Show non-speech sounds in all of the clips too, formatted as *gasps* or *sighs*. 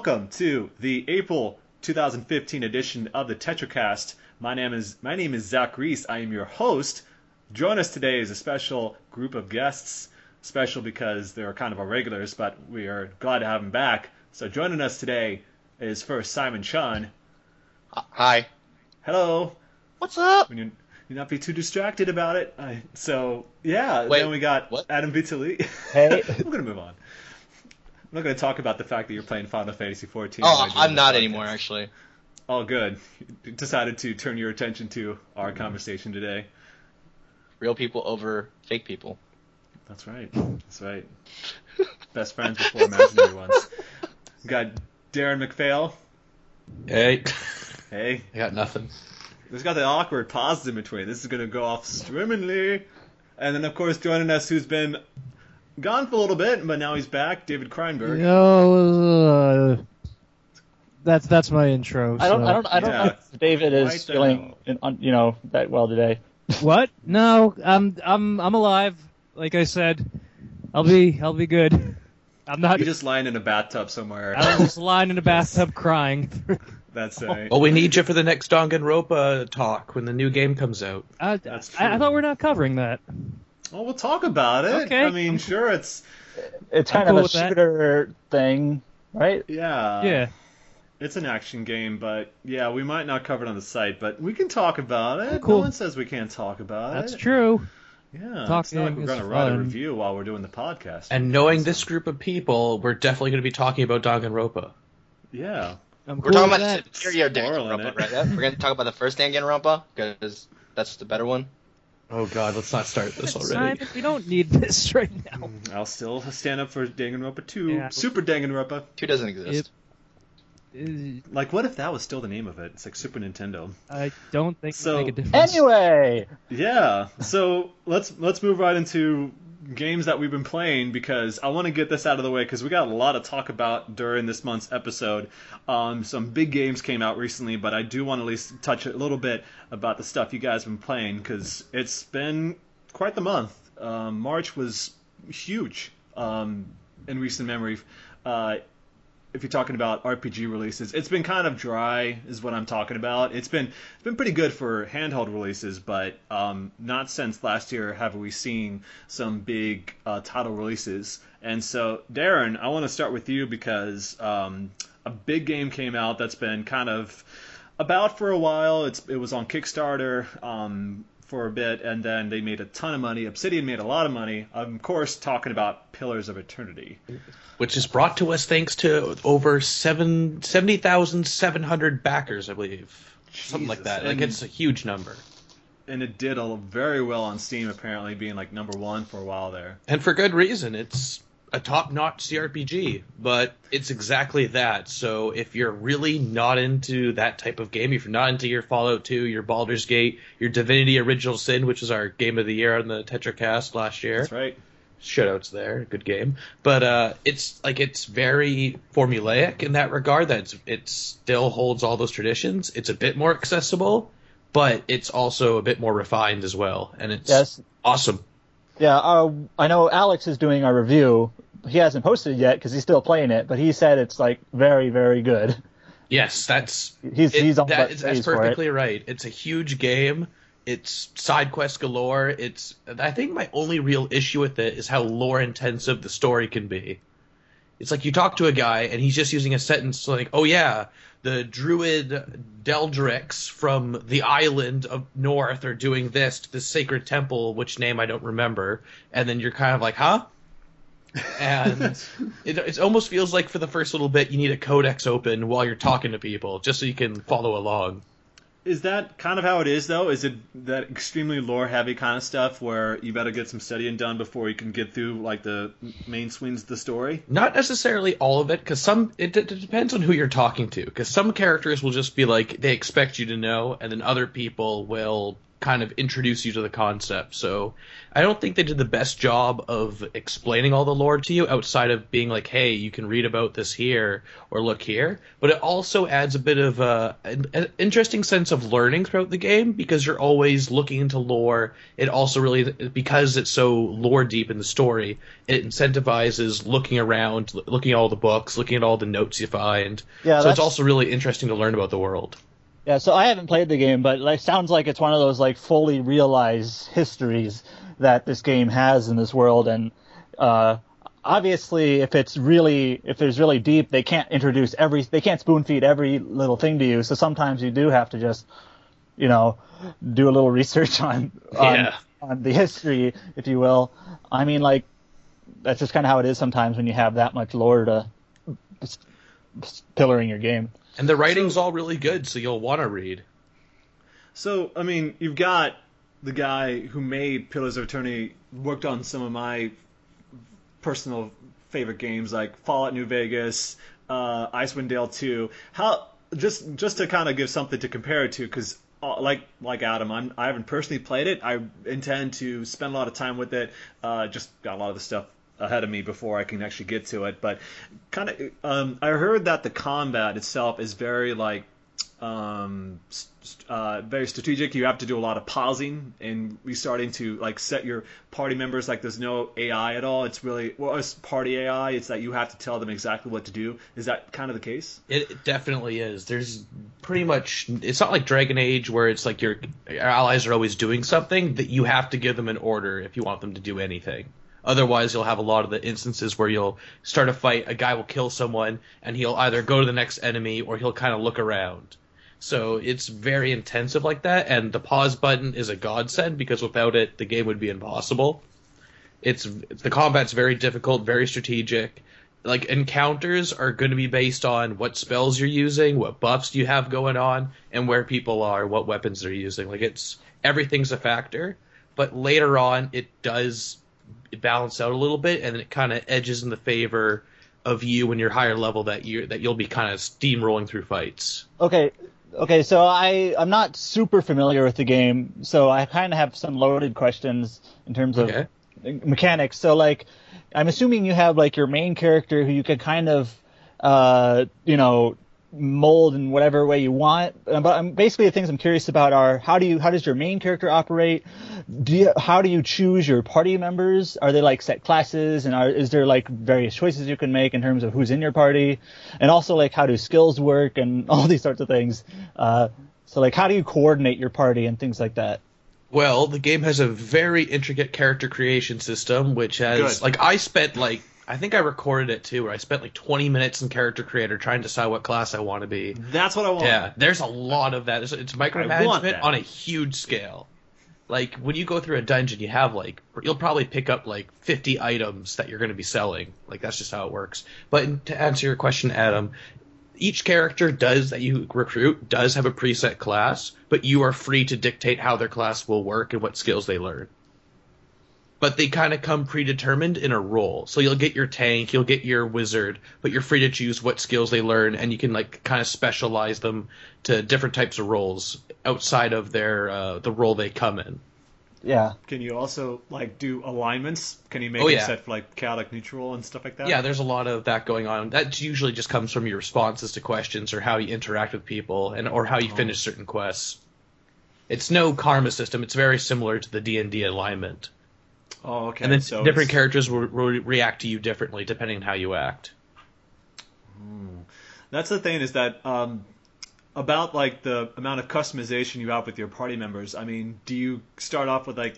Welcome to the April 2015 edition of the TetraCast. My name is my name is Zach Reese. I am your host. Join us today is a special group of guests. Special because they're kind of our regulars, but we are glad to have them back. So joining us today is first Simon Chun. Uh, hi. Hello. What's up? You not be too distracted about it. I, so yeah, Wait, then we got what? Adam Vitali. Hey. *laughs* We're gonna move on. I'm not gonna talk about the fact that you're playing Final Fantasy 14. Oh, I'm not podcast. anymore, actually. Oh, good. You decided to turn your attention to our conversation today. Real people over fake people. That's right. That's right. Best friends before imaginary ones. We got Darren McPhail. Hey, Hey, I got nothing. there's got the awkward pauses in between. This is gonna go off swimmingly. And then, of course, joining us, who's been gone for a little bit, but now he's back, David Kreinberg. No, uh, that's that's my intro. I don't, I don't, I don't Yeah. know if David is the feeling, in, you know, that well today. What? No, I'm I'm I'm alive. Like I said, I'll be I'll be good. I'm not. You're just lying in a bathtub somewhere. I'm just *laughs* lying in a bathtub crying. That's *laughs* right. Well, we need you for the next Danganronpa talk when the new game comes out. I, That's I, I true. thought we're not covering that. Well, we'll talk about it. Okay. I mean, sure, it's It's kind cool of a with that. shooter thing, right? yeah. yeah. It's an action game, but yeah, we might not cover it on the site, but we can talk about it. Cool. No one says we can't talk about That's it. That's true. Yeah, Talking it's not like we're going to write a review while we're doing the podcast. And knowing this group of people, we're definitely going to be talking about Danganronpa. yeah, I'm We're cool talking about that. the superior Danganronpa, right? Yeah, We're going to talk about the first Danganronpa, because that's the better one. Oh God, let's not start this already. Simon, we don't need this *laughs* right now. I'll still stand up for Danganronpa 2, Yeah. Super Danganronpa. Two doesn't exist. Uh, Like, what if that was still the name of it? It's like Super Nintendo. I don't think So- it make a difference. Anyway, Yeah. So let's let's move right into games that we've been playing because I want to get this out of the way because we got a lot to talk about during this month's episode. Um, some big games came out recently, but I do want to at least touch a little bit about the stuff you guys have been playing because it's been quite the month. Um, March was huge um, in recent memory. Uh, if you're talking about RPG releases, it's been kind of dry, is what I'm talking about. It's been it's been pretty good for handheld releases, but um, not since last year have we seen some big uh, title releases. And so, Darren, I want to start with you because um, a big game came out that's been kind of about for a while. It's it was on Kickstarter. Um, for a bit, and then they made a ton of money. Obsidian made a lot of money. I'm, of course, talking about Pillars of Eternity. Which is brought to us thanks to over seven seventy thousand seven hundred backers, I believe, something like Jesus, that. Like and- it's a huge number, and it did a, very well on Steam, apparently being like number one for a while there. and for good reason. It's a top-notch CRPG, but it's exactly that. So if you're really not into that type of game, if you're not into your Fallout 2, your Baldur's Gate, your Divinity Original Sin, which was our game of the year on the TetraCast last year, That's right. shoutouts there, good game. But uh, it's like it's very formulaic in that regard. That it's, it still holds all those traditions. It's a bit more accessible, but it's also a bit more refined as well, and it's yes, awesome. Yeah. Uh, I know Alex is doing our review. He hasn't posted it yet because he's still playing it, but he said it's like very, very good. Yes, that's He's it- he's on that- that that's for it. perfectly right. It's a huge game. It's side quest galore. It's I think my only real issue with it is how lore intensive the story can be. It's like you talk to a guy and he's just using a sentence like, "Oh yeah, the druid Deldrix from the island of North are doing this to the sacred temple, which name I don't remember," and then you're kind of like, "Huh." and *laughs* it, it almost feels like for the first little bit you need a codex open while you're talking to people just so you can follow along Is that kind of how it is, though? Is it that extremely lore heavy kind of stuff where you better get some studying done before you can get through like the main swings of the story? not necessarily all of it because some it, it depends on who you're talking to because some characters will just be like they expect you to know and then other people will kind of introduce you to the concept. So I don't think they did the best job of explaining all the lore to you outside of being like, hey, you can read about this here or look here. But it also adds a bit of a, an, an interesting sense of learning throughout the game because you're always looking into lore. It also really, because it's so lore deep in the story, it incentivizes looking around, looking at all the books, looking at all the notes you find. Yeah, so it's also really interesting to learn about the world. Yeah, so I haven't played the game, but like sounds like it's one of those like fully realized histories that this game has in this world, and uh, obviously, if it's really if it's really deep, they can't introduce every they can't spoon feed every little thing to you. So sometimes you do have to just, you know, do a little *laughs* research on on, Yeah. on the history, if you will. I mean, like that's just kind of how it is sometimes when you have that much lore to pillaring your game. And the writing's all really good, so you'll want to read. So, I mean, you've got the guy who made Pillars of Eternity worked on some of my personal favorite games like Fallout New Vegas, uh, Icewind Dale 2. How just just to kind of give something to compare it to, because uh, like like Adam, I'm I haven't personally played it. I intend to spend a lot of time with it. Uh, just got a lot of the stuff ahead of me before I can actually get to it. But kind of, um, I heard that the combat itself is very like um, uh, very strategic. You have to do a lot of pausing and restarting to like set your party members. Like there's no AI at all. It's really well, it's party AI. It's that you have to tell them exactly what to do. Is that kind of the case? It, it definitely is. There's pretty much. It's not like Dragon Age where it's like your, your allies are always doing something that you have to give them an order if you want them to do anything. Otherwise, you'll have a lot of the instances where you'll start a fight, a guy will kill someone, and he'll either go to the next enemy or he'll kind of look around. So it's very intensive like that, and the pause button is a godsend because without it, the game would be impossible. It's the combat's very difficult, very strategic. Like encounters are going to be based on what spells you're using, what buffs you have going on, and where people are, what weapons they're using. Like it's everything's a factor, but later on it does balance out a little bit, and it kind of edges in the favor of you when you're higher level that you that you'll be kind of steamrolling through fights. Okay, okay. So I I'm not super familiar with the game, so I kind of have some loaded questions in terms of Okay. mechanics. So like, I'm assuming you have like your main character who you can kind of, uh, you know, mold in whatever way you want. But basically, the things I'm curious about are how do you how does your main character operate? Do you, how do you choose your party members? Are they like set classes, and are, is there like various choices you can make in terms of who's in your party, and also like how do skills work and *laughs* all these sorts of things. Uh, so like, how do you coordinate your party and things like that? Well, the game has a very intricate character creation system, which has Good. like I spent like I think I recorded it too, where I spent like 20 minutes in Character Creator trying to decide what class I want to be. That's what I want. Yeah, there's a lot of that. It's, it's micromanagement on a huge scale. Like when you go through a dungeon, you have like you'll probably pick up like 50 items that you're going to be selling. Like that's just how it works. But to answer your question, Adam, each character does that you recruit does have a preset class, but you are free to dictate how their class will work and what skills they learn. But they kind of come predetermined in a role. So you'll get your tank, you'll get your wizard, but you're free to choose what skills they learn, and you can like kind of specialize them to different types of roles outside of their uh, the role they come in. Yeah. Can you also like do alignments? Can you make Oh, it yeah. set for like chaotic neutral and stuff like that? Yeah, there's a lot of that going on. That usually just comes from your responses to questions or how you interact with people and or how you finish certain quests. It's no karma system. It's very similar to the D and D alignment, Oh, okay. and then so different it's- characters will, will react to you differently depending on how you act. That's the thing is that um, about like the amount of customization you have with your party members. I mean, do you start off with like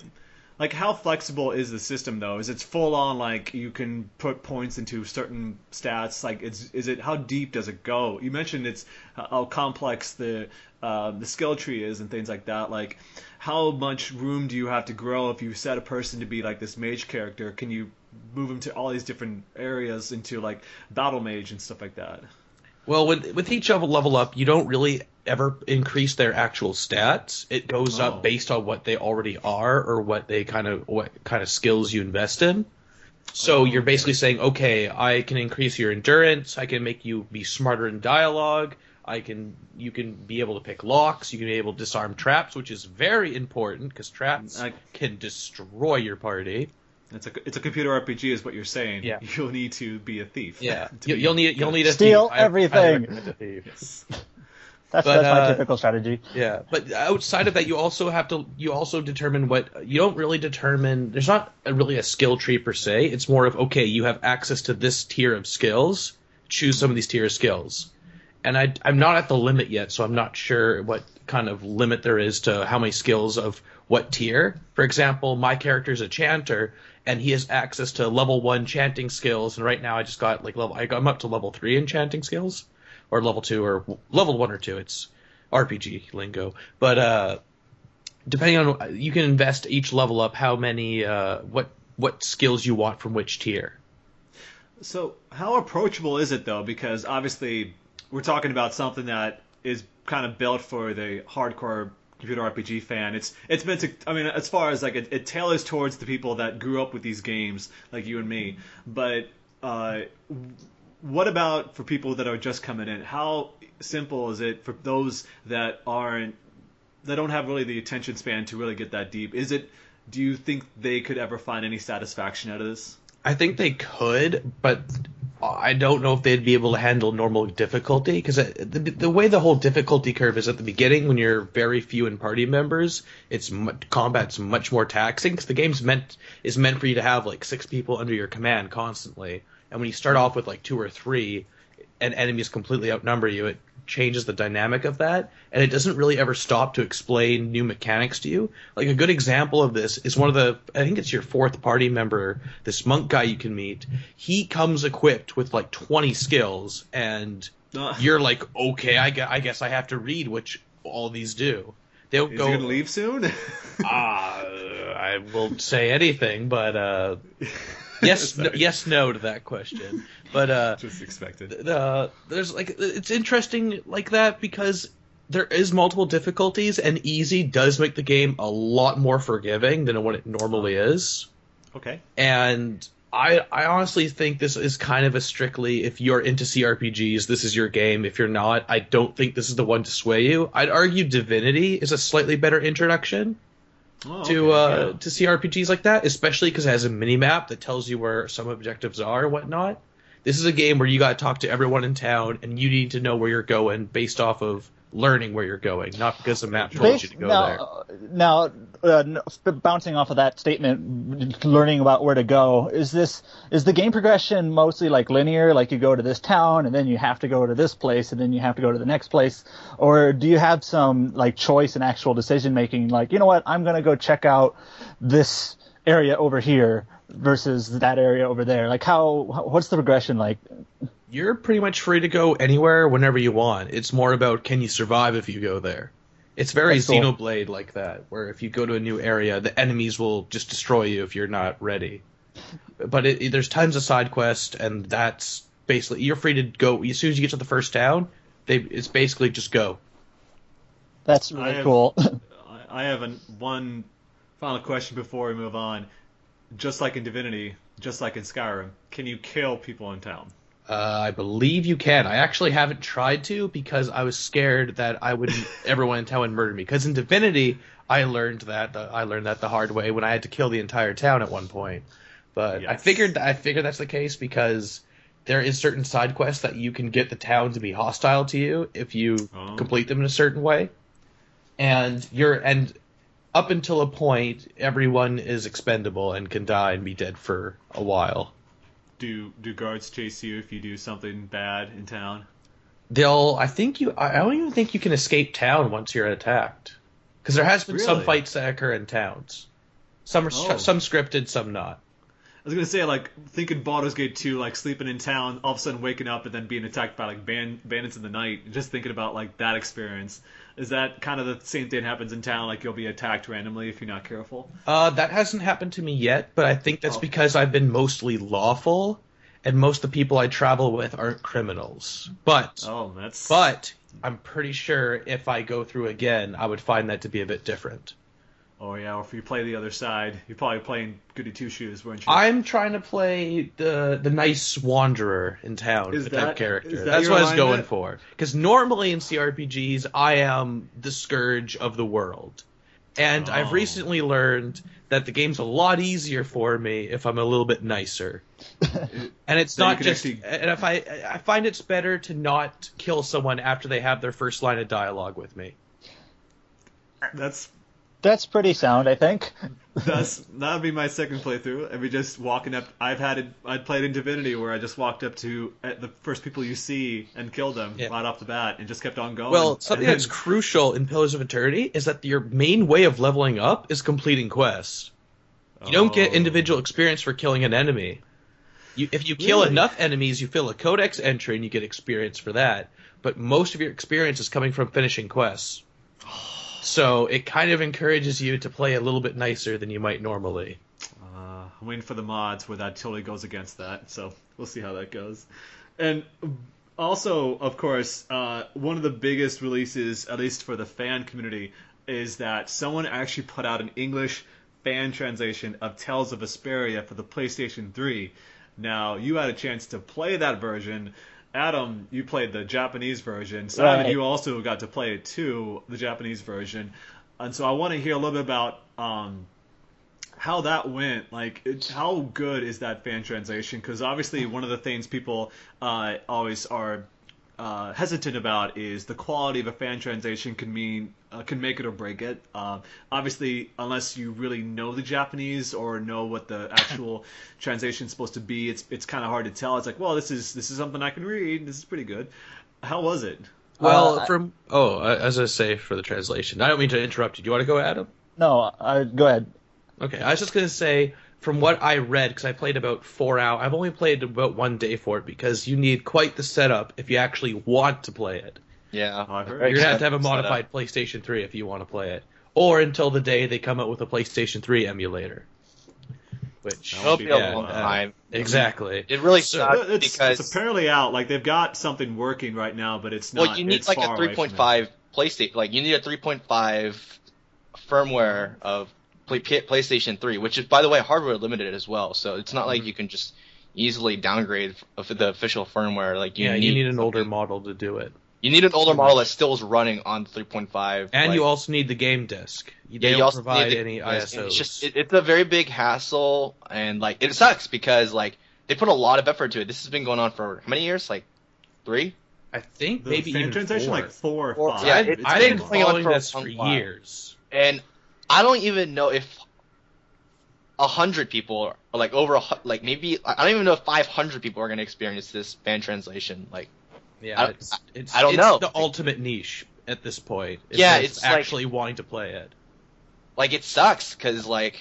like how flexible is the system though? Is it full on like you can put points into certain stats? Like it's is it how deep does it go? You mentioned it's how complex the uh, the skill tree is and things like that. Like how much room do you have to grow if you set a person to be like this mage character? Can you move them to all these different areas into like battle mage and stuff like that? Well, with with each level up, you don't really ever increase their actual stats. It goes Oh. up based on what they already are or what they kind of what kind of skills you invest in. So Oh, you're basically saying, okay, I can increase your endurance. I can make you be smarter in dialogue. I can you can be able to pick locks. You can be able to disarm traps, which is very important because traps I- can destroy your party. It's a it's a computer RPG, is what you're saying. Yeah. *laughs* You'll need to be a thief. Yeah, *laughs* you, you'll need you'll need a Steal thief. I- I everything. recommend a thief. Yes. That's But, that's my uh, typical strategy. Yeah, but outside of that, you also have to you also determine what you don't really determine. There's not a, really a skill tree per se. It's more of okay, you have access to this tier of skills. Choose some of these tier of skills, and I I'm not at the limit yet, so I'm not sure what kind of limit there is to how many skills of what tier. For example, my character is a chanter, and he has access to level one chanting skills, and right now I just got like level I got, I'm up to level three in chanting skills or level two or level one or two. It's RPG lingo, but uh, depending on you can invest each level up how many uh, what what skills you want from which tier. So, how approachable is it though? Because obviously, we're talking about something that is kind of built for the hardcore computer RPG fan. It's it's meant to. I mean, as far as like it, it tailors towards the people that grew up with these games, like you and me. But uh, what about for people that are just coming in? How simple is it for those that aren't that don't have really the attention span to really get that deep? Is it? Do you think they could ever find any satisfaction out of this? I think they could, but I don't know if they'd be able to handle normal difficulty because uh, the, the way the whole difficulty curve is at the beginning when you're very few in party members, it's mu- combat's much more taxing because the game's meant is meant for you to have like six people under your command constantly, and when you start off with like two or three, and enemies completely outnumber you, it changes the dynamic of that, and it doesn't really ever stop to explain new mechanics to you. Like a good example of this is one of the I think it's your fourth party member, this monk guy you can meet. He comes equipped with like 20 skills, and Uh, you're like, okay, I, gue- I guess I have to read which all these do. They'll Is go. he gonna leave soon? Ah, *laughs* I won't say anything, but uh, *laughs* *laughs* yes, no, yes, no to that question. But uh, *laughs* Just expected. the there's like it's interesting like that because there is multiple difficulties and easy does make the game a lot more forgiving than what it normally is Okay. and I, I honestly think this is kind of a strictly if you're into CRPGs, this is your game. If you're not, I don't think this is the one to sway you. I'd argue Divinity is a slightly better introduction Oh, to okay, uh, yeah. to CRPGs like that, especially because it has a mini map that tells you where some objectives are and whatnot. This is a game where you got to talk to everyone in town, and you need to know where you're going based off of learning where you're going, not because the map told you to go there. now, now uh, bouncing off of that statement, learning about where to go. Is this is the game progression mostly like linear? Like you go to this town and then you have to go to this place and then you have to go to the next place, or do you have some like choice and actual decision making? Like you know what, I'm gonna go check out this area over here versus that area over there. Like how what's the progression like? you're pretty much free to go anywhere whenever you want. It's more about can you survive if you go there. It's very That's cool. Xenoblade like that, where if you go to a new area, the enemies will just destroy you if you're not ready. But it, there's tons of side quests, and that's basically you're free to go as soon as you get to the first town. They it's basically just go. That's I really have- cool. *laughs* *laughs* I- I have an, one final question before we move on. Just like in Divinity, just like in Skyrim, can you kill people in town? Uh, I believe you can. I actually haven't tried to because I was scared that I would *laughs* everyone in town would murder me. Because in Divinity, I learned that the, I learned that the hard way when I had to kill the entire town at one point. But I Yes. figured I figured that's the case because there is certain side quests that you can get the town to be hostile to you if you Oh. complete them in a certain way, and you're and up until a point, everyone is expendable and can die and be dead for a while. Do do guards chase you if you do something bad in town? They'll. I think you. I don't even think you can escape town once you're attacked, because there has been some fights that occur in towns. Some are Oh. some scripted, some not. I was gonna say like thinking Baldur's Gate 2, like sleeping in town, all of a sudden waking up and then being attacked by like ban- bandits in the night. Just thinking about like that experience. Is that kind of the same thing happens in town? Like you'll be attacked randomly if you're not careful. Uh, that hasn't happened to me yet, but I think that's Oh. because I've been mostly lawful, and most of the people I travel with aren't criminals. But Oh, that's but I'm pretty sure if I go through again, I would find that to be a bit different. Or yeah, or if you play the other side, you're probably playing Goody Two Shoes, weren't you? I'm trying to play the the nice wanderer in town Is type that- character. is that That's what I was going alignment? for. Because normally in CRPGs, I am the scourge of the world, and Oh. I've recently learned that the game's a lot easier for me if I'm a little bit nicer. *laughs* and it's So not just. actually- And if I I find it's better to not kill someone after they have their first line of dialogue with me. That's That's pretty sound, I think. *laughs* that's that would be my second playthrough. And we just walking up. I've had it. I played in Divinity where I just walked up to uh, the first people you see and killed them Yeah. right off the bat, and just kept on going. Well, something And that's then- crucial in Pillars of Eternity is that your main way of leveling up is completing quests. You don't get Oh. individual experience for killing an enemy. You, if you kill Really? enough enemies, you fill a codex entry and you get experience for that. But most of your experience is coming from finishing quests. So it kind of encourages you to play a little bit nicer than you might normally. Uh, I'm waiting for the mods where that totally goes against that. So we'll see how that goes. And also, of course, uh, one of the biggest releases, at least for the fan community, is that someone actually put out an English fan translation of Tales of Vesperia for the PlayStation 3. Now, you had a chance to play that version. Adam, you played the Japanese version. Simon, Right. you also got to play it too, the Japanese version. And so I want to hear a little bit about um, how that went. Like, it, how good is that fan translation? Because obviously, one of the things people uh, always are uh, hesitant about is the quality of a fan translation can mean uh, can make it or break it. Um, obviously, unless you really know the Japanese or know what the *laughs* actual translation is supposed to be, it's it's kind of hard to tell. It's like, well, this is this is something I can read. This is pretty good. How was it? Well, Uh, from oh, uh, as I say for the translation, I don't mean to interrupt you. Do you want to go, Adam? No, uh, go ahead. Okay, I was just gonna say from what I read, because I played about four hours. I've only played about one day for it because you need quite the setup if you actually want to play it. Yeah. Oh, I've heard. You're gonna have to have a expensive setup. modified PlayStation 3 if you want to play it, or until the day they come out with a PlayStation 3 emulator. Which That It'll would be be a bad. long Uh, time. exactly. It really So- sucks It's, because it's apparently out. Like they've got something working right now, but it's not. well, you need like a far away from it. 3.5 PlayStation. Like you need a 3.5 firmware of Play- P- PlayStation 3, which is by the way hardware limited as well. So it's not Mm-hmm. like you can just easily downgrade of the official firmware. Like you yeah, need you need an older model to do it, You need an older model that still is running on 3.5. and like- you also need the game disc. They Yeah, you don't also need provide the- any and ISOs. It's just it, it's a very big hassle, and like it sucks because like they put a lot of effort to it. This has been going on for how many years? Like three. I think The maybe even translation four. like four or five. yeah, I've, it's I've been been going on following for a this for long years. and I don't even know if a hundred people or like over a like maybe I don't even know if five hundred people are going to experience this fan translation. Like Yeah, I- it's, it's, I don't it's know. the ultimate niche at this point. Yeah, it's like- actually wanting to play it. like it sucks because like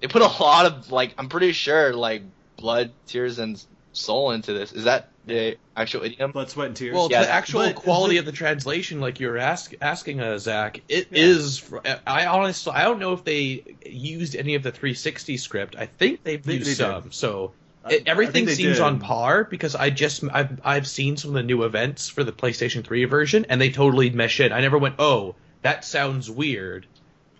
they put a lot of like I'm pretty sure like blood, tears, and soul into this. Is that the actual idiom? Blood, sweat, and tears. Well, Yeah, the actual but quality the- of the translation, like you were ask, asking, uh, Zach, it Yeah. is. I honestly, I don't know if they used any of the 360 script. I think they've They- used they did. some. So I- I it, everything seems did. on par because I just I've I've seen some of the new events for the PlayStation 3 version, and they totally mesh in. I never went, oh, that sounds weird.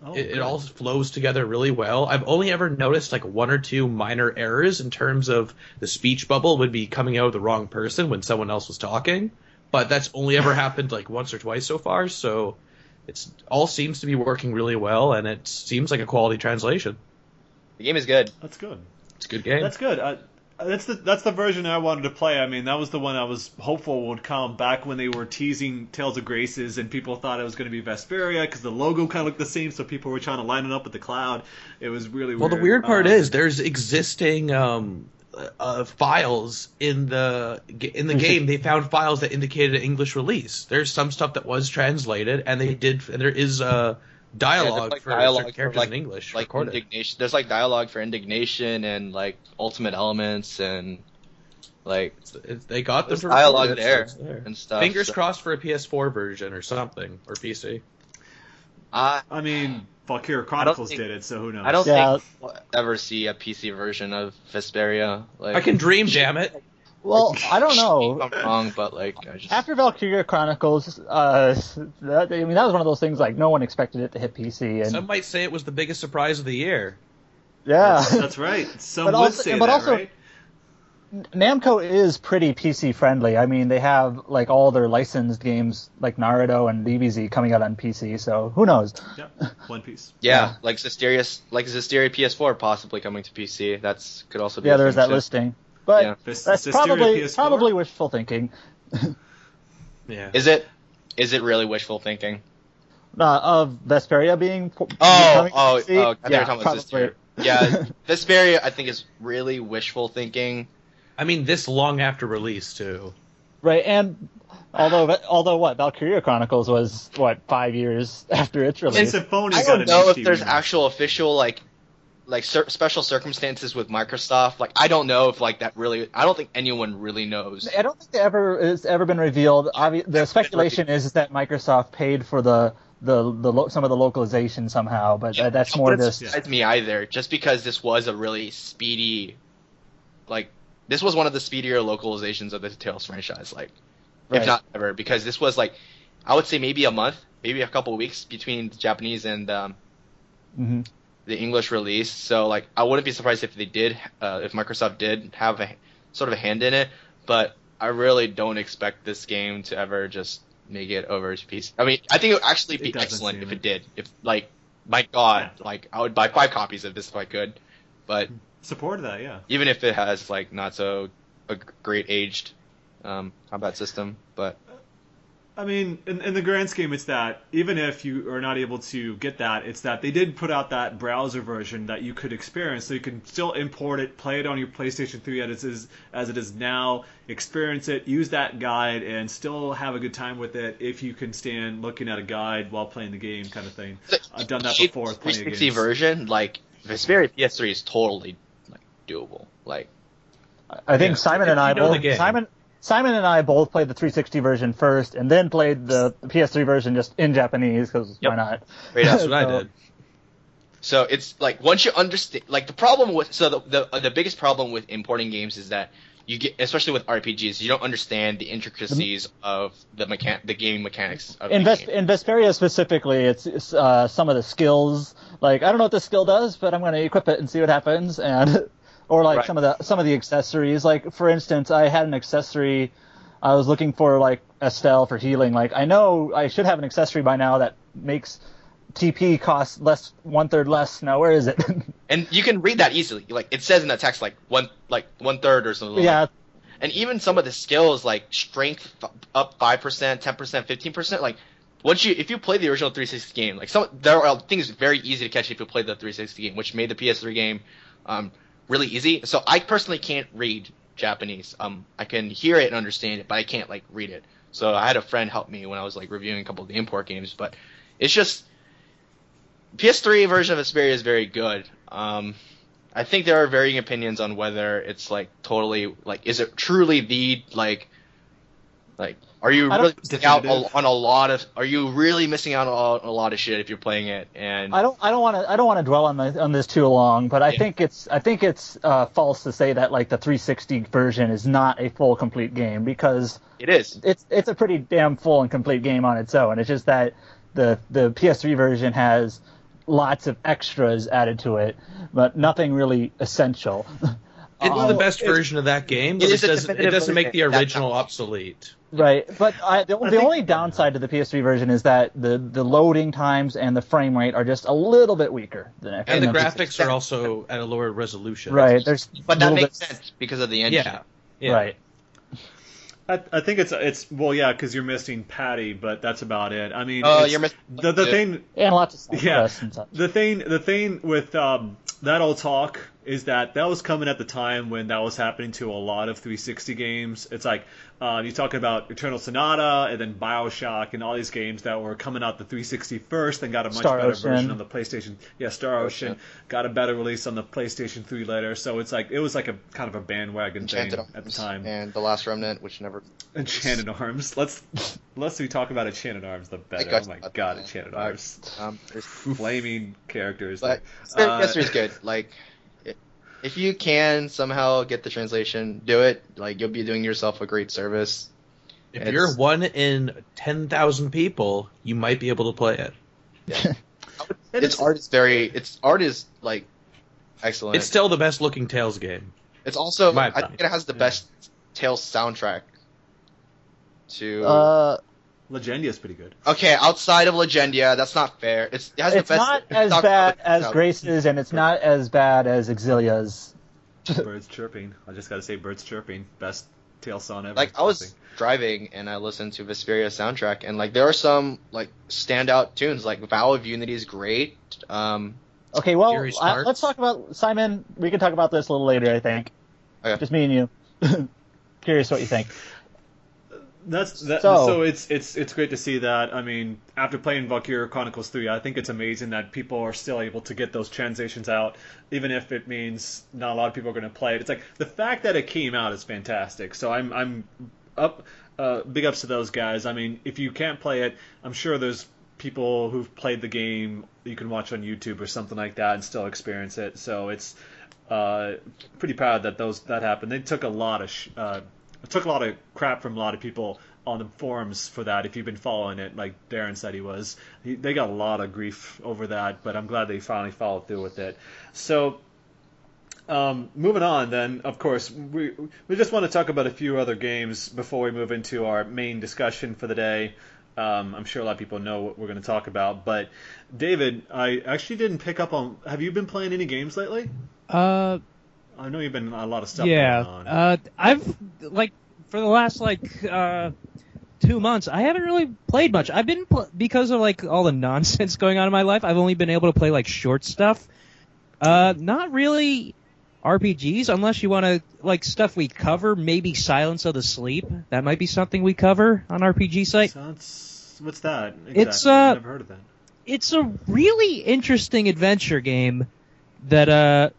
Oh, it, it all flows together really well. I've only ever noticed like one or two minor errors in terms of the speech bubble would be coming out of the wrong person when someone else was talking, but that's only ever *laughs* happened like once or twice so far. So it's all seems to be working really well, and it seems like a quality translation. The game is good. That's good. It's a good game. That's good. Uh, that's the that's the version I wanted to play. I mean, that was the one I was hopeful would come back when they were teasing Tales of Graces, and people thought it was going to be Vesperia because the logo kind of looked the same, so people were trying to line it up with the cloud. It was really well, weird. the weird part Um, is there's existing um, uh, files in the in the game. They found files that indicated an English release. There's some stuff that was translated, and they did. And there is uh, dialogue like for dialogue certain for, characters like- in English Like recorded. indignation. There's like dialogue for indignation and like ultimate elements and like It's- they got the for dialogue there there. and stuff. Fingers so- crossed for a PS4 version or something or PC. I I mean, Valkyria Chronicles think- did it, so who knows? I don't Yeah. think we'll ever see a PC version of Vesperia. Like I can dream, *laughs* damn it. Well, I don't *laughs* know. I'm wrong, but like I just After Valkyria Chronicles, uh, that, I mean, that was one of those things like no one expected it to hit PC, and Some might say it was the biggest surprise of the year. yeah, That's right. *laughs* Some But would also- say but that, also- right? Namco is pretty PC friendly. I mean, they have like all their licensed games like Naruto and DBZ coming out on PC, so who knows? Yeah, *laughs* One Piece. yeah, like Zestiria, like Zestiria PS4 possibly coming to PC. That's could also be. Yeah, a there's thing, that too. listing, but Yeah. This- that's Zestiria probably probably wishful thinking. *laughs* Yeah. Is it? Is it really wishful thinking? Uh, of Vesperia being po- Oh, becoming oh, oh! I PC? thought you were yeah, talking about probably. Yeah, *laughs* Vesperia I think is really wishful thinking. I mean, this long after release too. Right, and although although what Valkyria Chronicles was what five years *laughs* after its And release. Symphony I don't know if there's remake. actual official like like cer- special circumstances with Microsoft. Like I don't know if like that really. I don't think anyone really knows. I don't think it ever it's ever been revealed. Obvi- the speculation is that Microsoft paid for the the, the lo- some of the localization somehow, but that, that's more Wouldn't this. me either. Just because this was a really speedy, like this was one of the speedier localizations of the Tales franchise. Like Right. if not ever, because this was like I would say maybe a month, maybe a couple weeks between the Japanese and um, hmm the English release. So like I wouldn't be surprised if they did, uh, if Microsoft did have a sort of a hand in it. But I really don't expect this game to ever just make it over to PC. I mean, I think it would actually be excellent if it. it did. If like, my God, like I would buy five copies of this if I could. But support that, yeah. even if it has like not so a great aged um, combat system, but I mean, in, in the grand scheme, it's that even if you are not able to get that, it's that they did put out that browser version that you could experience, so you can still import it, play it on your PlayStation 3 as it is, as it is now, experience it, use that guide, and still have a good time with it if you can stand looking at a guide while playing the game, kind of thing. I've done that before with plenty of 360 games. version, like Vesperia PS3 is totally like doable. Like I think Yeah. Simon and I you know both game. Simon Simon and I both played the 360 version first, and then played the PS3 version just in Japanese because Yep. why not? Right, That's what I So- *laughs* did. So it's like once you understand, like the problem with so the the, uh, the biggest problem with importing games is that you get, especially with RPGs, you don't understand the intricacies of the mechan- the gaming mechanics of In, the Ves- game. in Vesperia specifically, it's, it's uh, some of the skills. Like I don't know what this skill does, but I'm going to equip it and see what happens. And *laughs* or like Right. some of the some of the accessories. Like for instance, I had an accessory. I was looking for like Estelle for healing. Like I know I should have an accessory by now that makes TP cost less one third less. Now where is it? *laughs* and you can read that easily. Like it says in the text, like one like one third or something. yeah, Like, and even some of the skills, like strength up five percent, ten percent, fifteen percent, like. Once you, if you play the original 360 game, like some, there are things very easy to catch if you play the 360 game, which made the PS3 game, um, really easy. So I personally can't read Japanese. Um, I can hear it and understand it, but I can't like read it. So I had a friend help me when I was like reviewing a couple of the import games, but it's just PS3 version of Vesperia is very good. Um, I think there are varying opinions on whether it's like totally like is it truly the like like are you really missing out on a lot of are you really missing out on a lot of shit if you're playing it and I don't I don't want to I don't want to dwell on the, on this too long, but I Yeah. think it's I think it's uh, false to say that like the 360 version is not a full complete game because it is it's it's a pretty damn full and complete game on its own. It's just that the the PS3 version has lots of extras added to it, but nothing really essential. *laughs* It's Uh, the best it's- version of that game, it but it, is a doesn't, it doesn't make the original not- obsolete. Right, but I, the, the think- only downside to the PS3 version is that the, the loading times and the frame rate are just a little bit weaker than And in the the graphics are also at a lower resolution. Right, there's but that makes bit- sense because of the engine Yeah. yeah. Right. I, I think it's it's well, yeah, because you're missing Patty, but that's about it. I mean, Oh, it's- you're missing- the the thing. And lots of side Yeah, and such. the thing the thing with um, that old talk is that that was coming at the time when that was happening to a lot of 360 games. It's like uh, you're talking about Eternal Sonata and then Bioshock and all these games that were coming out the 360 first and got a much Star better Ocean. version on the PlayStation. Yeah, Star Ocean Ocean. got a better release on the PlayStation 3 later. So it's like it was like a kind of a bandwagon Enchanted thing at the time. and the Last Remnant, which never Enchanted Arms. Let's let's we talk about Enchanted Arms, the better. Oh my god, Enchanted Arms. um, there's *laughs* Flaming characters. But Uh, PS3 is good. Like, it, if you can somehow get the translation, do it. Like you'll be doing yourself a great service. If It's- you're one in ten thousand people, you might be able to play it. And *laughs* its art is very. Its art is like excellent. It's still the best looking Tales game. It's also. I think it has the Yeah. best Tales soundtrack. To Uh, Legendia is pretty good. okay, outside of Legendia, that's not fair. It's it has it's the best. not as soundtrack bad with- as no. Grace's, and it's not as bad as Xillia's. *laughs* Birds chirping. I just gotta say, birds chirping. Best tail song ever. Like I was driving and I listened to Vesperia soundtrack, and like there are some like standout tunes. Like Vow of Unity is great. Um, Okay, well, Fury uh, let's talk about Simon. We can talk about this a little later, I think. Okay. Just me and you. *laughs* Curious what you think. That's that, so, So- it's it's it's great to see that. I mean, after playing Valkyria Chronicles 3, I think it's amazing that people are still able to get those translations out, even if it means not a lot of people are going to play it. It's like the fact that it came out is fantastic. So I'm I'm up uh, big ups to those guys. I mean, if you can't play it, I'm sure there's people who've played the game you can watch on YouTube or something like that and still experience it. So it's uh, pretty proud that those that happened. They took a lot of sh- uh, took a lot of crap from a lot of people on the forums for that. If you've been following it, like Darren said he was, he, they got a lot of grief over that. But I'm glad they finally followed through with it. So. Um, moving on, then, of course, we we just want to talk about a few other games before we move into our main discussion for the day. Um, I'm sure a lot of people know what we're going to talk about, but David, I actually didn't pick up on. Have you been playing any games lately? Uh, I know you've been a lot of stuff yeah. Uh, I've like for the last like uh two months, I haven't really played much. I've been pl- because of like all the nonsense *laughs* going on in my life. I've only been able to play like short stuff. Uh, not really RPGs unless you want to like stuff we cover. Maybe Silence of the Sleep. That might be something we cover on RPG site. Sounds, what's that? It's, Exactly. uh, I've never heard of that. it's a really interesting adventure game that uh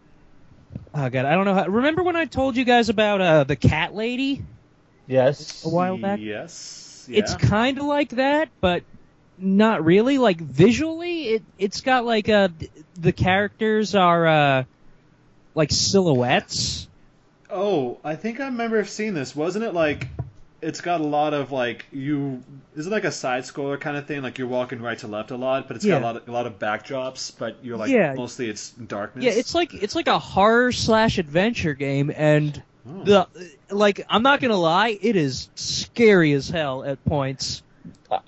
oh god i don't know how remember when i told you guys about uh the cat lady Yes. a while back Yes. Yeah. it's kind of like that but not really like visually it it's got like uh the characters are uh like silhouettes Oh, I think I remember seeing this. Wasn't it like it's got a lot of like you is it like a side scroller kind of thing? Like you're walking right to left a lot, but it's got a lot of a lot of backdrops, but you're like Yeah. mostly it's darkness. yeah it's like it's like a horror slash adventure game and Oh. the like i'm not gonna lie it is scary as hell at points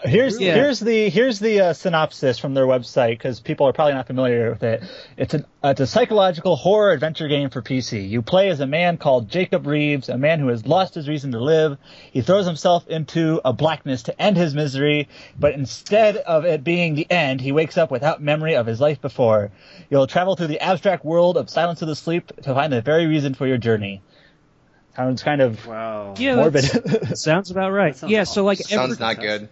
here's Yeah. here's the here's the uh, synopsis from their website because people are probably not familiar with it. It's an it's a psychological horror adventure game for PC. You play as a man called Jacob Reeves, a man who has lost his reason to live. He throws himself into a blackness to end his misery, but instead of it being the end, he wakes up without memory of his life before. You'll travel through the abstract world of Silence of the Sleep to find the very reason for your journey. Sounds kind of wow. yeah morbid. sounds about right sounds yeah so like sounds every, not good.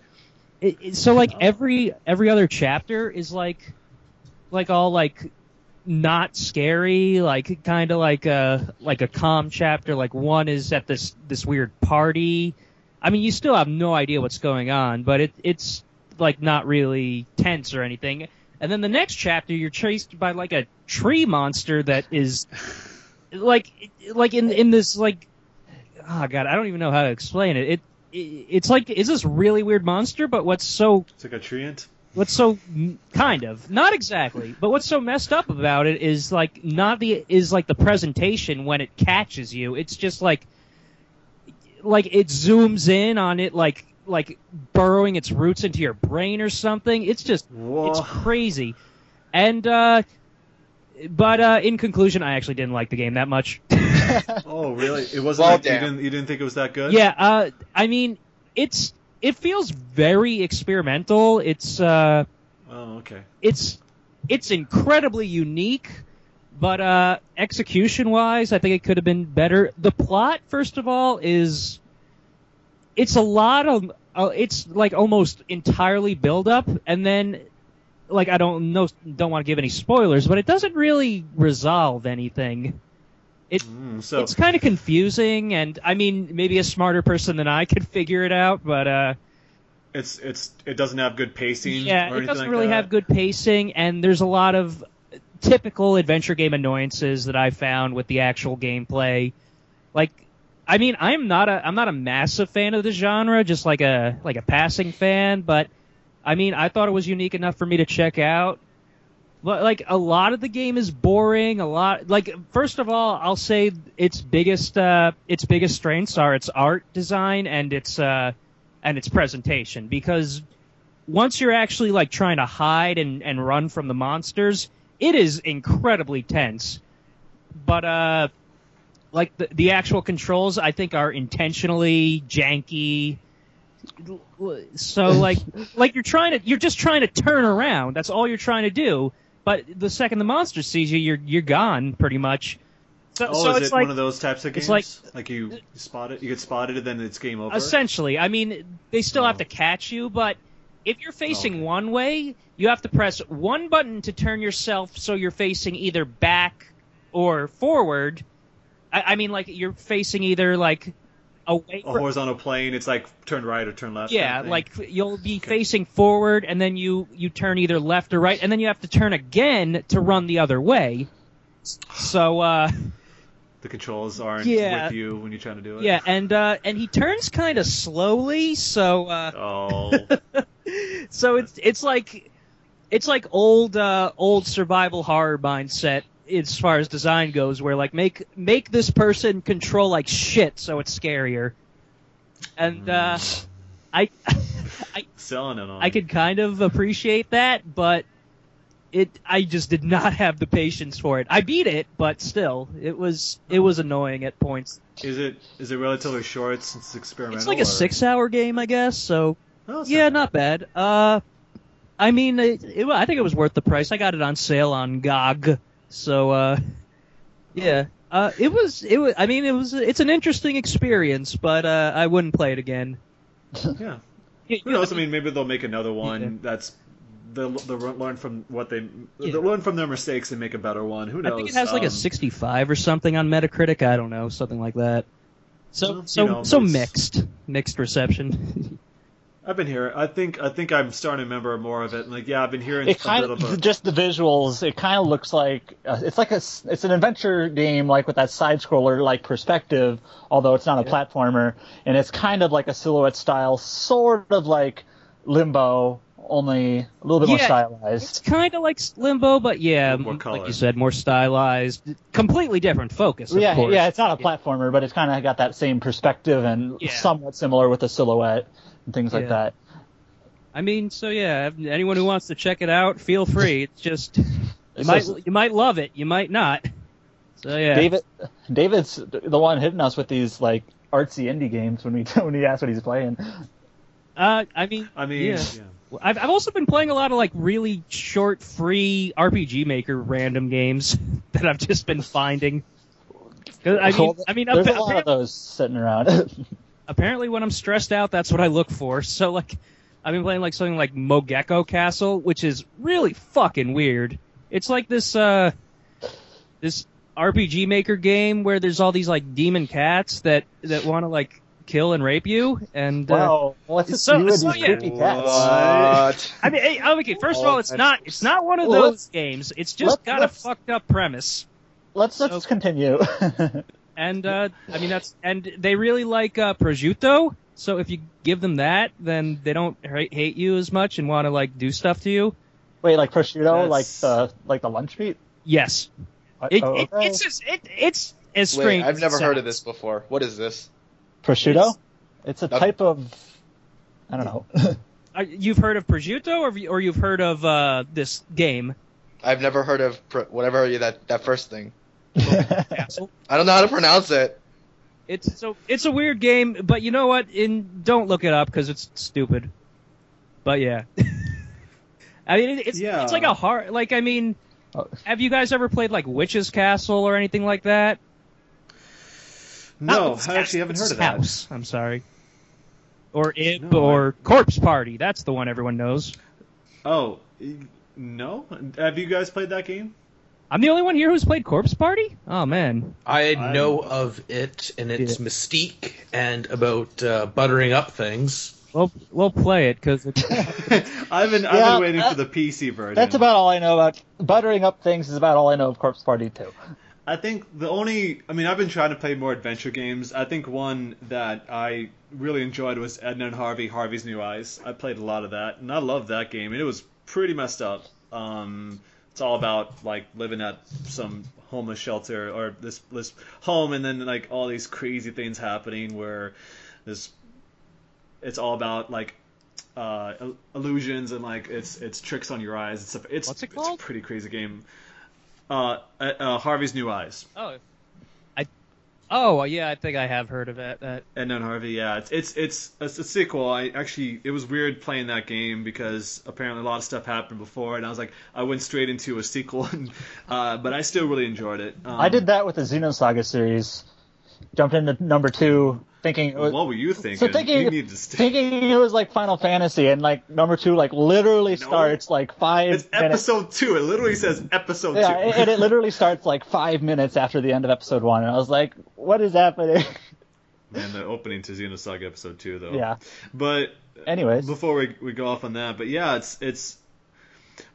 it, it- so like every every other chapter is like like all like not scary like kind of like a like a calm chapter like one is at this this weird party i mean you still have no idea what's going on but it it's like not really tense or anything and then the next chapter you're chased by like a tree monster that is like like in in this like oh god i don't even know how to explain it. It it- it's like is this really weird monster? But what's so It's like a treant. what's so kind of. Not exactly. But what's so messed up about it is like not the is like the presentation when it catches you. It's just like like it zooms in on it like like burrowing its roots into your brain or something. It's just Whoa. it's crazy. And uh but uh in conclusion i actually didn't like the game that much *laughs* *laughs* Oh, really? It wasn't. Well, like, you didn't. You didn't think it was that good? yeah uh i mean it's it feels very experimental it's uh Oh, okay. it's it's incredibly unique, but uh, execution wise, I think it could have been better. The plot, first of all, is it's a lot of uh, it's like almost entirely build up, and then like I don't know, don't want to give any spoilers, but it doesn't really resolve anything. Mm, so It's kind of confusing, and I mean, maybe a smarter person than I could figure it out, but uh, it's it's it doesn't have good pacing. Yeah, it doesn't like really that? have good pacing, and there's a lot of typical adventure game annoyances that I found with the actual gameplay. Like, I mean, I'm not a I'm not a massive fan of the genre, just like a like a passing fan, but I mean, I thought it was unique enough for me to check out. Like a lot of the game is boring. A lot like first of all, I'll say its biggest uh, its biggest strengths are its art design and its uh, and its presentation because once you're actually like trying to hide and, and run from the monsters, it is incredibly tense. But uh like the the actual controls I think are intentionally janky. So like *laughs* like you're trying to you're just trying to turn around. That's all you're trying to do. But the second the monster sees you, you're you're gone pretty much. So, Oh, so is it's it like one of those types of games? it's like you spot it, you get spotted, and then it's game over. Essentially, I mean, they still have Oh. to catch you, but if you're facing Okay. one way, you have to press one button to turn yourself so you're facing either back or forward. I, I mean, like you're facing either like away. a fr- horizontal plane. It's like turn right or turn left. yeah, kind of like you'll be Okay. facing forward, and then you you turn either left or right, and then you have to turn again to run the other way. So uh, the controls aren't Yeah. with you when you're trying to do it. yeah, and uh, and he turns kind of slowly, so. Uh, Oh, *laughs* so it's it's like it's like old uh, old survival horror mindset as far as design goes, where like make make this person control like shit, so it's scarier. And uh, I *laughs* I selling it on. I could kind of appreciate that, but it I just did not have the patience for it. I beat it, but still, it was it was annoying at points. Is it is it relatively short since it's experimental? It's like a or- six hour game, I guess. So Oh, yeah, not not bad. Uh, I mean, it, it, I think it was worth the price. I got it on sale on GOG, so uh, yeah. Uh, it was it was. I mean, it was. It's an interesting experience, but uh, I wouldn't play it again. *laughs* Yeah. Who knows? I mean, maybe they'll make another one Yeah. that's they'll, they'll learn from what they Yeah. they'll learn from their mistakes and make a better one. Who knows? I think it has like Um, a 65 or something on Metacritic. I don't know, something like that. So so you know, so it's- mixed mixed reception. *laughs* I've been here. I think I think I'm starting to remember more of it. And Like, yeah, I've been hearing It a kind bit of a, just the visuals. It kind of looks like uh, it's like a it's an adventure game, like with that side scroller like perspective. Although it's not a platformer, and it's kind of like a silhouette style, sort of like Limbo, only a little bit more stylized. it's kind of like Limbo, but yeah, More like you said, more stylized, completely different focus. Of yeah, course. yeah, it's not a platformer, but it's kind of got that same perspective and Yeah. somewhat similar with the silhouette and things like that. I mean, so yeah, anyone who wants to check it out, feel free. It's just *laughs* you It's might just- you might love it, you might not. So yeah, David, David's the one hitting us with these like artsy indie games when we *laughs* when he asks what he's playing. Uh, I mean, I mean, yeah. yeah. I've I've also been playing a lot of like really short, free RPG Maker random games *laughs* that I've just been finding. 'Cause, I mean, Well, I mean, there's a lot of those sitting around. Apparently when I'm stressed out, that's what I look for. *laughs* So like, I've been playing like something like Mogeko Castle, which is really fucking weird. It's like this uh, this RPG Maker game where there's all these like demon cats that that want to like kill and rape you, and uh, wow, what's this so- you and so, yeah. creepy cats? What? *laughs* I mean, hey, okay. First of Oh, all, it's not it's not one of Well, those let's- games. It's just let's- got let's- a fucked up premise, Let's let's so- continue. *laughs* and uh, I mean that's and they really like uh, prosciutto. So if you give them that, then they don't hate hate you as much and want to like do stuff to you. Wait, like prosciutto, like the like the lunch meat? Yes, Uh, it, oh, it, it's just it, it's as Wait, strange. I've never heard of this before. What is this? prosciutto. It's a Nope. type of I don't know. *laughs* Uh, you've heard of prosciutto, or, you- or you've heard of uh, this game? I've never heard of pr- whatever that that first thing. Castle. *laughs* I don't know how to pronounce it. It's so it's a weird game, but you know what? In don't look it up because it's stupid. But yeah, *laughs* I mean it, it's Yeah. it's like a hard like I mean, Oh. have you guys ever played like Witch's Castle or anything like that? No, Witch's I actually haven't heard of that. House. I'm sorry. Or Ib No, or Corpse Party. That's the one everyone knows. Oh, no. Have you guys played that game? I'm the only one here who's played Corpse Party. Oh man. I I- know of it and its Yeah. mystique and about uh, buttering up things. we'll we'll play it because *laughs* I've been I've Yeah, been waiting that- for the PC version. That's about all I know about buttering up things. Is about all I know of Corpse Party too. I think the only, I mean, I've been trying to play more adventure games. I think one that I really enjoyed was Edna and Harvey, Harvey's New Eyes. I played a lot of that, and I loved that game. And it was pretty messed up. Um, it's all about like living at some homeless shelter or this this home, and then like all these crazy things happening where this, it's all about like. Uh, illusions and like it's it's tricks on your eyes. It's a, it's What's it it's a pretty crazy game. Uh, uh, uh, Harvey's New Eyes. oh, oh yeah, I think I have heard of it. That And then Harvey, yeah, it's it's it's it's a sequel. I actually it was weird playing that game because apparently a lot of stuff happened before, and I was like, I went straight into a sequel, *laughs* and, uh, but I still really enjoyed it. Um, I did that with the Xenosaga series. Jumped into number two, thinking was, What were you thinking? so thinking you need to st- thinking it was like Final Fantasy, and like number two like literally No. starts like five It's minutes. episode two. It literally says episode Yeah, two. and it literally *laughs* starts like five minutes after the end of episode one, and I was like, "What is happening?" *laughs* and the opening to Xenosaga episode two, though. yeah. But Anyways, before we, we go off on that, but yeah, it's it's.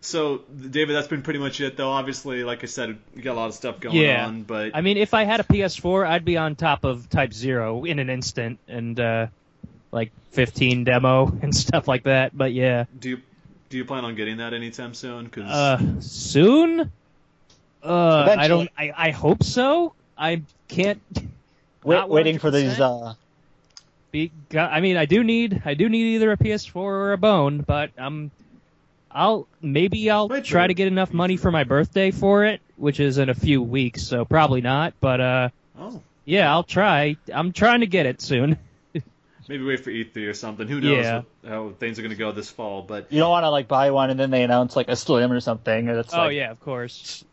So David, that's been pretty much it, though. Obviously, like I said, we got a lot of stuff going Yeah. on, but I mean, if I had a PS4, I'd be on top of Type Zero in an instant, and uh, like 15 demo *laughs* and stuff like that. But yeah, do you do you plan on getting that anytime soon? Because uh, soon. Uh, I don't. I, I hope so. I can't. *laughs* wait, waiting for these. Uh, Be, I mean, I do need. I do need either a PS4 or a bone, but I'm. I'll maybe I'll Wait try for- to get enough money for my birthday for it, which is in a few weeks, so probably not. But uh, oh, yeah, I'll try. I'm trying to get it soon. *laughs* maybe wait for E3 or something. Who knows Yeah. what, how things are going to go this fall? But you don't want to like buy one and then they announce like a slim or something. And it's oh like, yeah, of course.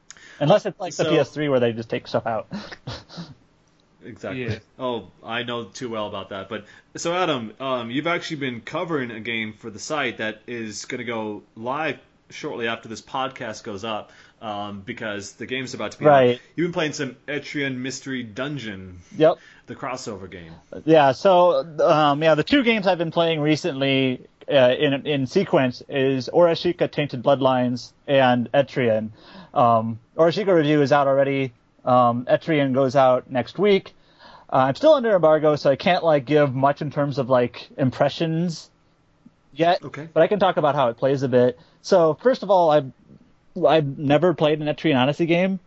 Unless it's like the So- PS3 where they just take stuff out. *laughs* exactly. Yeah. Oh, I know too well about that. But so Adam, um, you've actually been covering a game for the site that is going to go live shortly after this podcast goes up. Um, because the game's about to be out. Right. You've been playing some Etrian Mystery Dungeon, yep. the crossover game. Yeah. So um, yeah, the two games I've been playing recently uh, in in sequence is Oreshika Tainted Bloodlines and Etrian. Um, Oreshika review is out already. Um, Etrian goes out next week. Uh, I'm still under embargo, so I can't like give much in terms of like impressions yet. Okay. But I can talk about how it plays a bit. So first of all, I've I've never played an Etrian Odyssey game,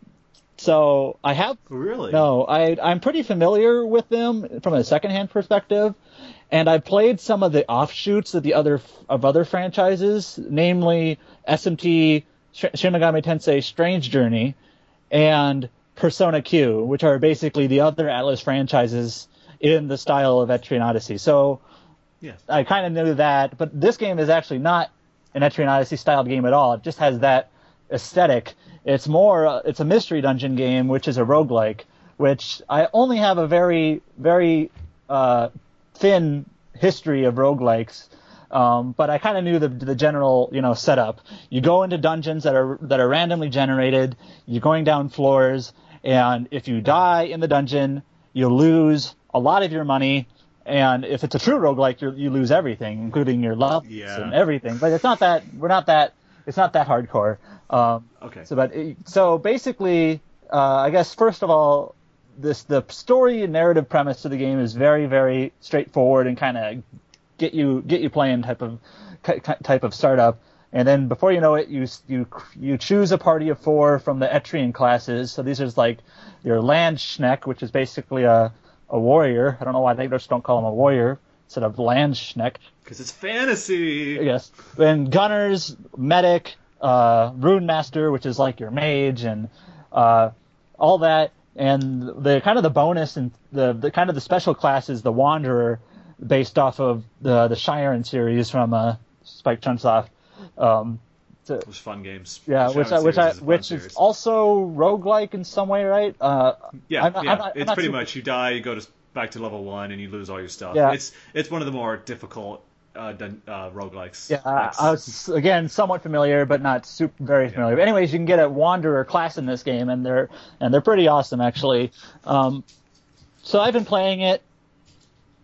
so I have Really? no, I I'm pretty familiar with them from a secondhand perspective, and I've played some of the offshoots of the other of other franchises, namely SMT Sh- Shin Megami Tensei Strange Journey and Persona Q, which are basically the other Atlus franchises in the style of Etrian Odyssey. So Yeah. I kind of knew that, but this game is actually not an Etrian Odyssey styled game at all. It just has that aesthetic. It's more, uh, it's a mystery dungeon game, which is a roguelike, which I only have a very, very uh, thin history of roguelikes. Um, but I kind of knew the, the general, you know, setup. You go into dungeons that are that are randomly generated. You're going down floors, and if you die in the dungeon, you lose a lot of your money. And if it's a true roguelike, you you lose everything, including your love Yeah. and everything. But it's not that we're not that it's not that hardcore. Um, Okay. so, but it- so basically, uh, I guess first of all, this the story and narrative premise of the game is very very straightforward and kind of get you get you playing type of type of startup. And then before you know it, you you you choose a party of four from the Etrian classes. So these are like your Landsknecht, which is basically a a warrior. I don't know why they just don't call him a warrior instead of Landsknecht. Because it's fantasy. Yes. And gunners, medic, uh, rune master, which is like your mage, and uh, all that. And the kind of the bonus and the, the kind of the special class is the wanderer, based off of the the Shiren series from uh, Spike Chunsoft. Um, Those fun games. yeah, which I, which I, is which series. is also roguelike in some way, right? Uh, Yeah, I'm yeah. I'm not- it's pretty super- much you die, you go to back to level one, and you lose all your stuff. Yeah. It's it's one of the more difficult uh, dun- uh, roguelikes. Yeah, I, I was again somewhat familiar, but not super very familiar. But anyways, you can get a wanderer class in this game, and they're and they're pretty awesome actually. Um, so I've been playing it.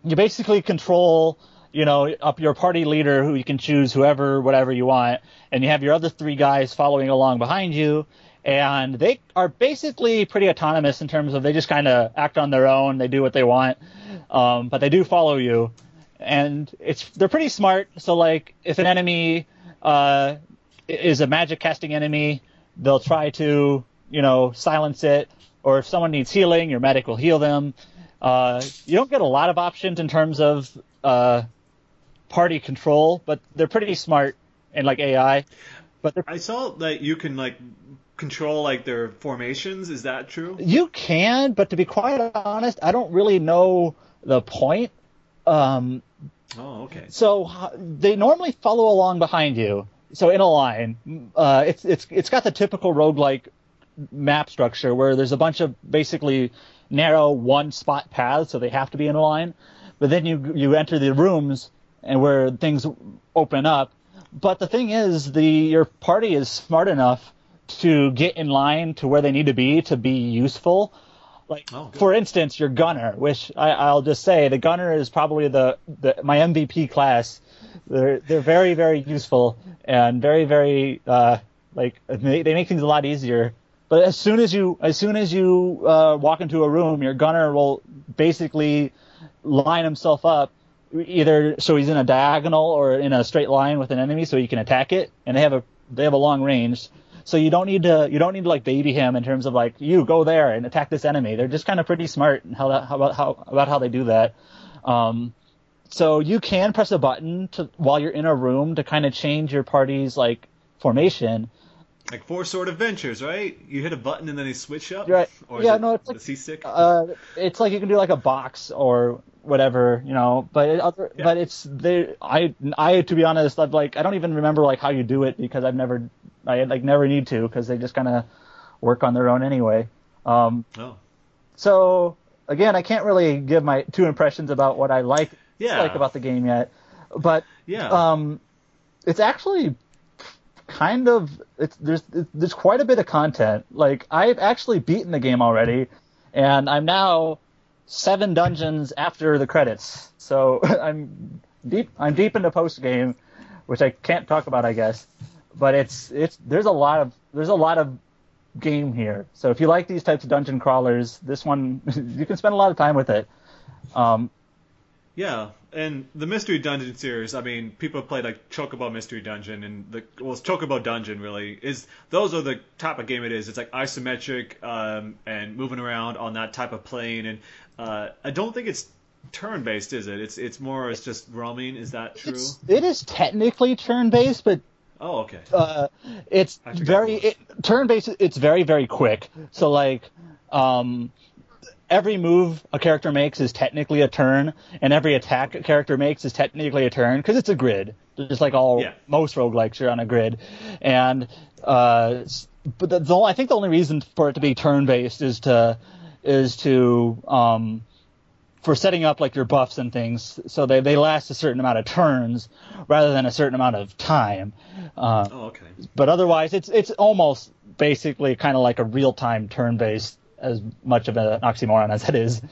You basically control you know, up your party leader who you can choose whoever, whatever you want, and you have your other three guys following along behind you, and they are basically pretty autonomous in terms of they just kind of act on their own, they do what they want, um, but they do follow you, and it's they're pretty smart. So like, if an enemy uh, is a magic casting enemy, they'll try to you know silence it, or if someone needs healing, your medic will heal them. Uh, you don't get a lot of options in terms of uh, party control, but they're pretty smart and like AI. But I saw that you can like control like their formations. Is that true? you can, but to be quite honest, I don't really know the point. Um, Oh, okay. so they normally follow along behind you, so in a line. Uh, it's it's it's got the typical roguelike map structure where there's a bunch of basically narrow one spot paths, so they have to be in a line. But then you you enter the rooms and where things open up. But the thing is, the your party is smart enough to get in line to where they need to be to be useful. Like Oh, for instance, your gunner, which I, I'll just say the gunner is probably the, the my MVP class. They're they're very very useful and very very uh, like they, they make things a lot easier. But as soon as you as soon as you uh, walk into a room, your gunner will basically line himself up either so he's in a diagonal or in a straight line with an enemy so you can attack it. And they have a they have a long range. So you don't need to you don't need to like baby him in terms of like you go there and attack this enemy. They're just kind of pretty smart and how, how about how about how they do that. Um, so you can press a button to while you're in a room to kind of change your party's like formation Like Four Sword Adventures, right? You hit a button and then they switch up. Right. Or Yeah, it no, it's like- C stick. uh, it's like you can do like a box or whatever, you know. But it, other, Yeah. but it's they. I I to be honest, I've like I don't even remember like how you do it because I've never I like never need to because they just kind of work on their own anyway. Um, oh. so again, I can't really give my two impressions about what I like Yeah. like about the game yet, but Yeah. um, it's actually kind of it's there's there's quite a bit of content. Like I've actually beaten the game already, and I'm now seven dungeons after the credits. So *laughs* I'm deep I'm deep into post game, which I can't talk about, I guess. But it's it's there's a lot of there's a lot of game here. So if you like these types of dungeon crawlers, this one *laughs* you can spend a lot of time with it. Um, Yeah, and the Mystery Dungeon series, I mean, people have played like Chocobo Mystery Dungeon and the well, it's Chocobo Dungeon really is those are the type of game it is. It's like isometric um, and moving around on that type of plane, and uh, I don't think it's turn based, is it? It's it's more it's just roaming. Is that true? it's, it is technically turn based, but Oh, okay. uh, it's very it it, turn based. It's very very quick. So like, um, every move a character makes is technically a turn, and every attack a character makes is technically a turn because it's a grid. Just like all Yeah. most roguelikes, you're on a grid, and uh, but the, the I think the only reason for it to be turn based is to is to um, for setting up like your buffs and things, so they, they last a certain amount of turns rather than a certain amount of time. Uh, Oh, okay. but otherwise, it's it's almost basically kind of like a real time turn based, as much of an oxymoron as it is.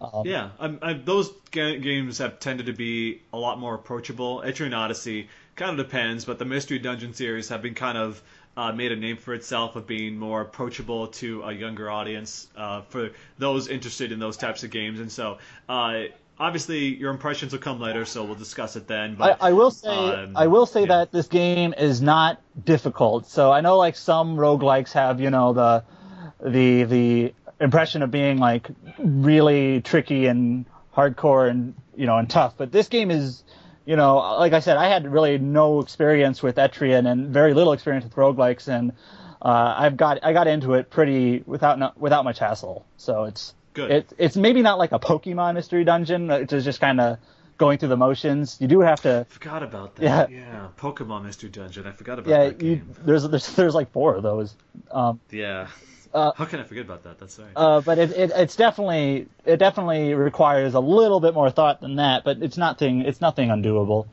Um, Yeah, I'm, i those ga- games have tended to be a lot more approachable. Etrian Odyssey kind of depends, but the Mystery Dungeon series have been kind of uh, made a name for itself of being more approachable to a younger audience uh, for those interested in those types of games. And so, uh, obviously, your impressions will come later, so we'll discuss it then. I, But I will say um, I will say yeah. that this game is not difficult. So I know like some roguelikes have, you know, the the the impression of being like really tricky and hardcore and you know and tough. But this game is you know, like I said, I had really no experience with Etrian and very little experience with roguelikes and uh, I've got I got into it pretty without no, without much hassle. So it's Good. It's it's maybe not like a Pokemon mystery dungeon, is just kind of going through the motions. You do have to forgot about Yeah. that. Yeah. Pokemon Mystery Dungeon. I forgot about yeah, that game. there's there's there's like four of those. Um, Yeah. Uh, How can I forget about that? That's right. uh, but it, it it's definitely it definitely requires a little bit more thought than that. But it's nothing it's nothing undoable.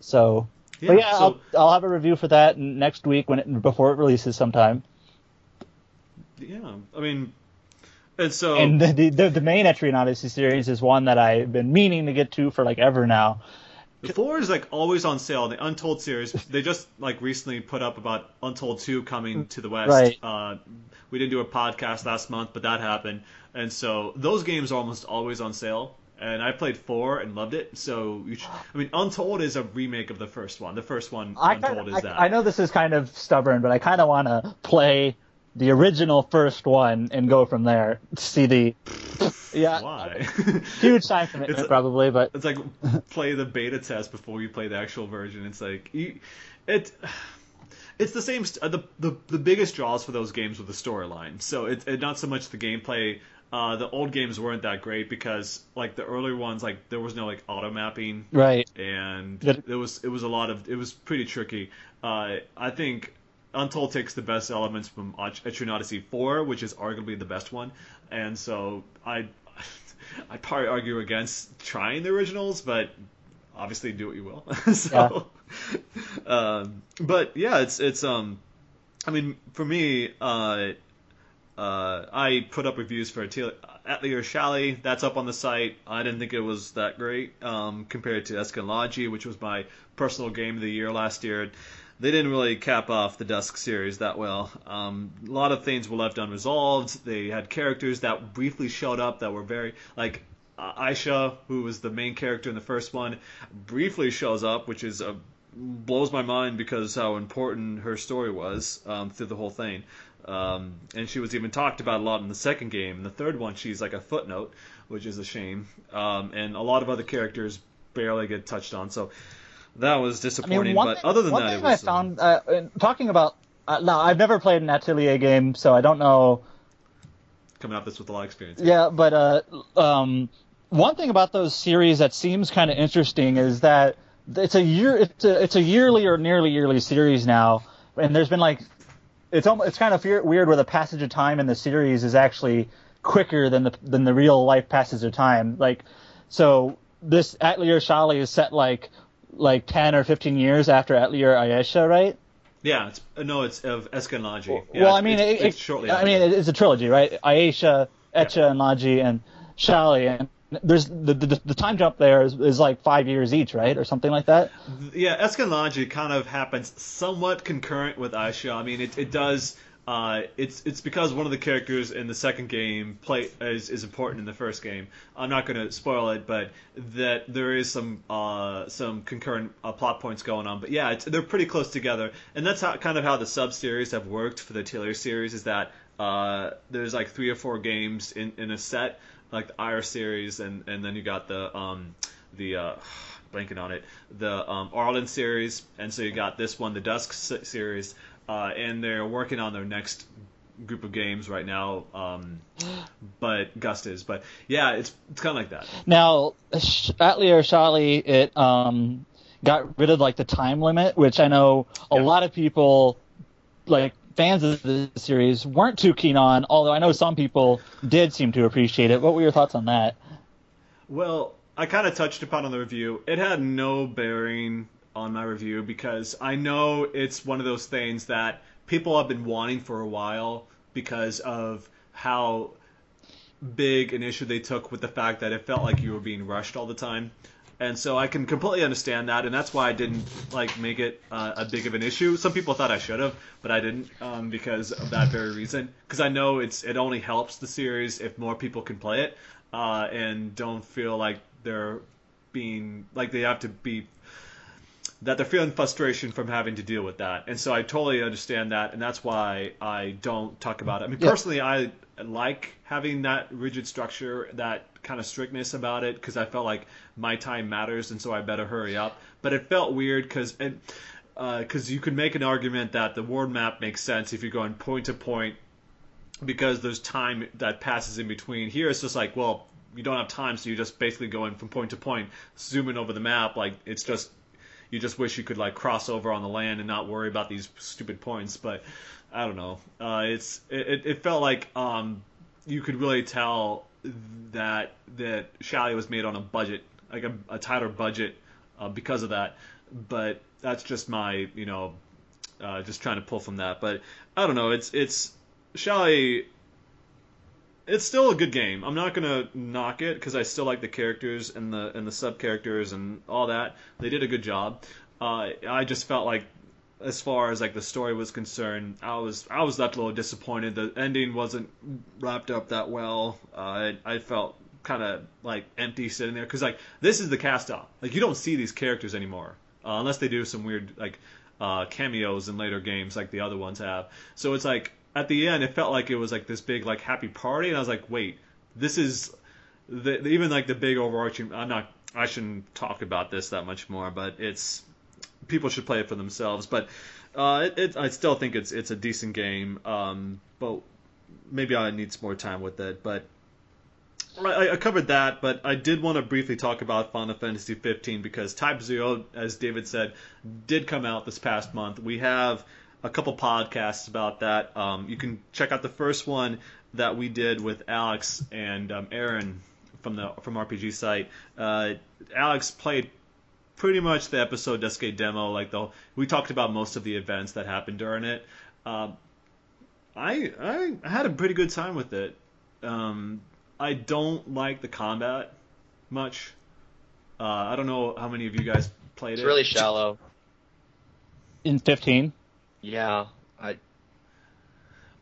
So, but yeah, so- I'll I'll have a review for that next week when it before it releases sometime. yeah. I mean, and so And the, the the main Etrian Odyssey series is one that I've been meaning to get to for like ever now, The four is like always on sale. The Untold series, they just like recently put up about Untold two coming to the West. Right. Uh, we didn't do a podcast last month, but that happened, and so those games are almost always on sale. And I played four and loved it. So you should, I mean, Untold is a remake of the first one. The first one, I, Untold, kinda, is that. I, I know this is kind of stubborn, but I kind of want to play the original first one and go from there. See the yeah, Why? *laughs* huge time commitment It's- probably, but It's like play the beta test before you play the actual version. It's like you, it. It's the same. St- uh, the, the the biggest draws for those games were the storyline. So it's it, not so much the gameplay. Uh, the old games weren't that great because like the earlier ones, like there was no like auto mapping right. and Did- it was it was a lot of it was pretty tricky. Uh, I think Untold takes the best elements from Etrian Odyssey 4, which is arguably the best one, and so I *laughs* I'd probably argue against trying the originals, but obviously do what you will. *laughs* so, *laughs* um, but yeah, it's it's um, I mean for me, uh, uh, I put up reviews for Atelier Atelier Shallie. That's up on the site. I didn't think it was that great um, compared to Escalage, which was my personal game of the year last year. They didn't really cap off the Dusk series that well. Um, a lot of things were left unresolved. They had characters that briefly showed up that were very like uh, Ayesha, who was the main character in the first one, briefly shows up, which is blows my mind because how important her story was um, through the whole thing. Um, and she was even talked about a lot in the second game. In the third one, she's like a footnote, which is a shame. Um, and a lot of other characters barely get touched on. So that was I disappointing. mean, but thing, other than one that, thing it was. I um, found uh, talking about uh, now I've never played an Atelier game, so I don't know coming off this with a lot of experience. Yeah, but uh, um, one thing about those series that seems kind of interesting is that it's a year, it's a, it's a yearly or nearly yearly series now, and there's been like, it's almost, it's kind of weird where the passage of time in the series is actually quicker than the than the real life passage of time. Like, so this Atelier Shallie is set like like ten or fifteen years after Atelier Ayesha, right? Yeah, it's uh, no, it's of Escalage. well, Yeah, I mean, it's, it, it's shortly. I after. mean, it's a trilogy, right? Ayesha, Escha, and Logy, and Shallie, and there's the, the the time jump there is, is like five years each, right, or something like that. Yeah, Escalage kind of happens somewhat concurrent with Ayesha. I mean, it, it does. Uh, it's it's because one of the characters in the second game play is, is important in the first game. I'm not going to spoil it, but that there is some uh, some concurrent uh, plot points going on. But yeah, they're pretty close together, and that's how kind of how the sub series have worked for the Taylor series. Is that uh, there's like three or four games in, in a set, like the Ire series, and, and then you got the um, the uh, *sighs* blanking on it, the um, Arland series, and so you got this one, the Dusk series, uh, and they're working on their next group of games right now. Um, *gasps* but Gust is, but yeah, it's it's kind of like that. Now, Sh- Atelier Shallie, it um got rid of like the time limit, which I know a Yeah. lot of people, like fans of the series, weren't too keen on. Although I know some people did seem to appreciate it. What were your thoughts on that? Well, I kind of touched upon on the review. It had no bearing on my review because I know it's one of those things that people have been wanting for a while because of how big an issue they took with the fact that it felt like you were being rushed all the time. And so I can completely understand that, and that's why I didn't like make it uh, a big of an issue. Some people thought I should have, but I didn't um, because of that very reason. Because I know it's it only helps the series if more people can play it uh, and don't feel like they're being like they have to be that they're feeling frustration from having to deal with that. And so I totally understand that, and that's why I don't talk about it. I mean, Yeah. personally, I like having that rigid structure, that kind of strictness about it, because I felt like my time matters, and so I better hurry up. But it felt weird because because uh, you could make an argument that the world map makes sense if you're going point to point because there's time that passes in between. Here it's just like, well, you don't have time, so you're just basically going from point to point, zooming over the map. Like it's just, you just wish you could like cross over on the land and not worry about these stupid points. But I don't know. Uh, it's it, it felt like um, you could really tell that that Shallie was made on a budget, like a, a tighter budget, uh, because of that. But that's just my you know, uh, just trying to pull from that. But I don't know. It's it's Shallie it's still a good game. I'm not gonna knock it because I still like the characters and the and the sub characters and all that. They did a good job. Uh, I just felt like, as far as like the story was concerned, I was I was left a little disappointed. The ending wasn't wrapped up that well. Uh, I, I felt kind of like empty sitting there because like this is the cast off. Like you don't see these characters anymore uh, unless they do some weird like uh, cameos in later games like the other ones have. So it's like at the end, it felt like it was like this big like happy party, and I was like, wait, this is the, even like the big overarching. I'm not. I shouldn't talk about this that much more, but it's people should play it for themselves. But uh, it, it, I still think it's it's a decent game. Um, but maybe I need some more time with it. But I, I covered that, but I did want to briefly talk about Final Fantasy 15 because Type Zero, as David said, did come out this past month. We have a couple podcasts about that. Um, you can check out the first one that we did with Alex and um, Aaron from the from RPG site. Uh, Alex played pretty much the episode Duscae demo. Like the we talked about most of the events that happened during it. Uh, I I had a pretty good time with it. Um, I don't like the combat much. Uh, I don't know how many of you guys played It's it. It's really shallow. In 15, Yeah. I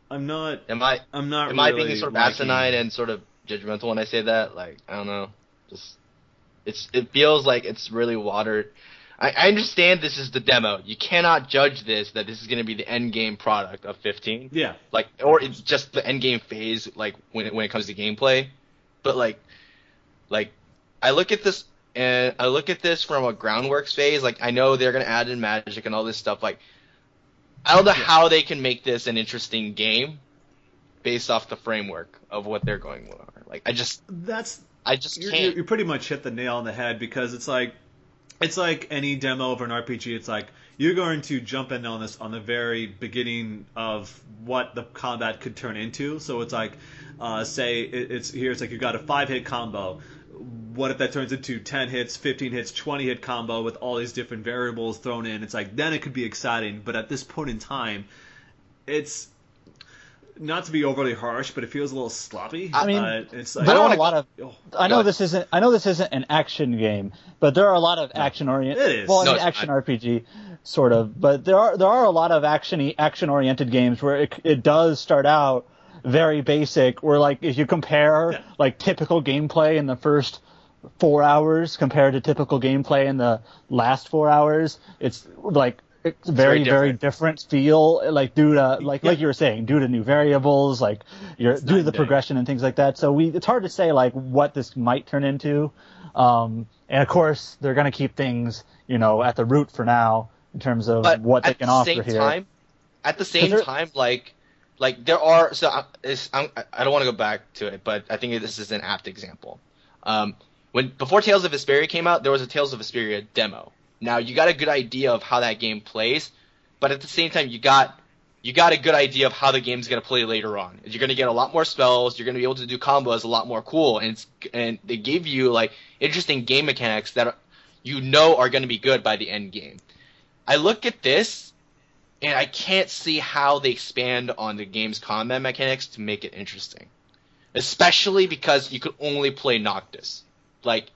I'm not. am I I'm not. am I being sort of liking- asinine and sort of judgmental when I say that? Like I don't know. Just it's it feels like it's really watered. I, I understand this is the demo. You cannot judge this that this is going to be the end game product of 15. Yeah. like or it's just the end game phase like when it, when it comes to gameplay but like like i look at this and i look at this from a groundworks phase like i know they're going to add in magic and all this stuff like i don't know how they can make this an interesting game based off the framework of what they're going with like i just That's i just you can't you pretty much hit the nail on the head because it's like it's like any demo of an RPG. It's like you're going to jump in on this on the very beginning of what the combat could turn into. So it's like, uh, say it, it's here. It's like you got a five hit combo. What if that turns into 10 hits, 15 hits, 20 hit combo with all these different variables thrown in? It's like then it could be exciting. But at this point in time, it's not to be overly harsh, but it feels a little sloppy. I mean, uh, it's like, there don't are wanna a lot of. oh, I know this isn't. I know this isn't an action game, but there are a lot of action oriented. It is. Well, I No, mean, action not. RPG, sort of. But there are there are a lot of action action oriented games where it, it does start out very basic. Where like if you compare Yeah. like typical gameplay in the first four hours compared to typical gameplay in the last four hours, it's like it's very very very different. feel like due to like like you were saying due to new variables like your night due to the day. progression and things like that. So we it's hard to say like what this might turn into. Um and of course they're going to keep things you know at the root for now in terms of but what they at can the offer same here. time at the same time like like there are so I, I'm, I don't want to go back to it but i think this is an apt example. Um, when before tales of Vesperia came out there was a tales of Vesperia demo now you got a good idea of how that game plays but at the same time you got you got a good idea of how the game's going to play later on. You're going to get a lot more spells. You're going to be able to do combos a lot more cool, and and they give you like interesting game mechanics that you know are going to be good by the end game. I look at this, and I can't see how they expand on the game's combat mechanics to make it interesting, especially because you could only play Noctis. Like,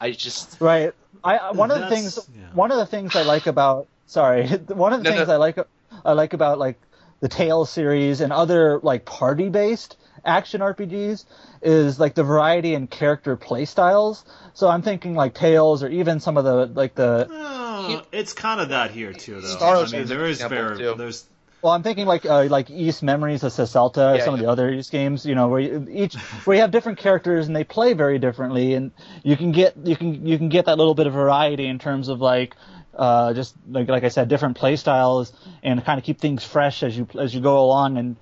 I just right i I- one of the things yeah. one of the things i like about sorry *laughs* one of the No, things no. i like i like about like the Tales series and other like party based action RPGs is like the variety in character playstyles. So I'm thinking like Tales or even some of the like the Oh, it's kind of that here too, though. Star I mean, is there an is example, fair, there's well I'm thinking like uh, like Ys Memories of Celceta or Yeah, some of the other Ys games, you know, where you, each where you have different characters and they play very differently and you can get you can you can get that little bit of variety in terms of like uh, just like like I said, different play styles and kind of keep things fresh as you as you go along. And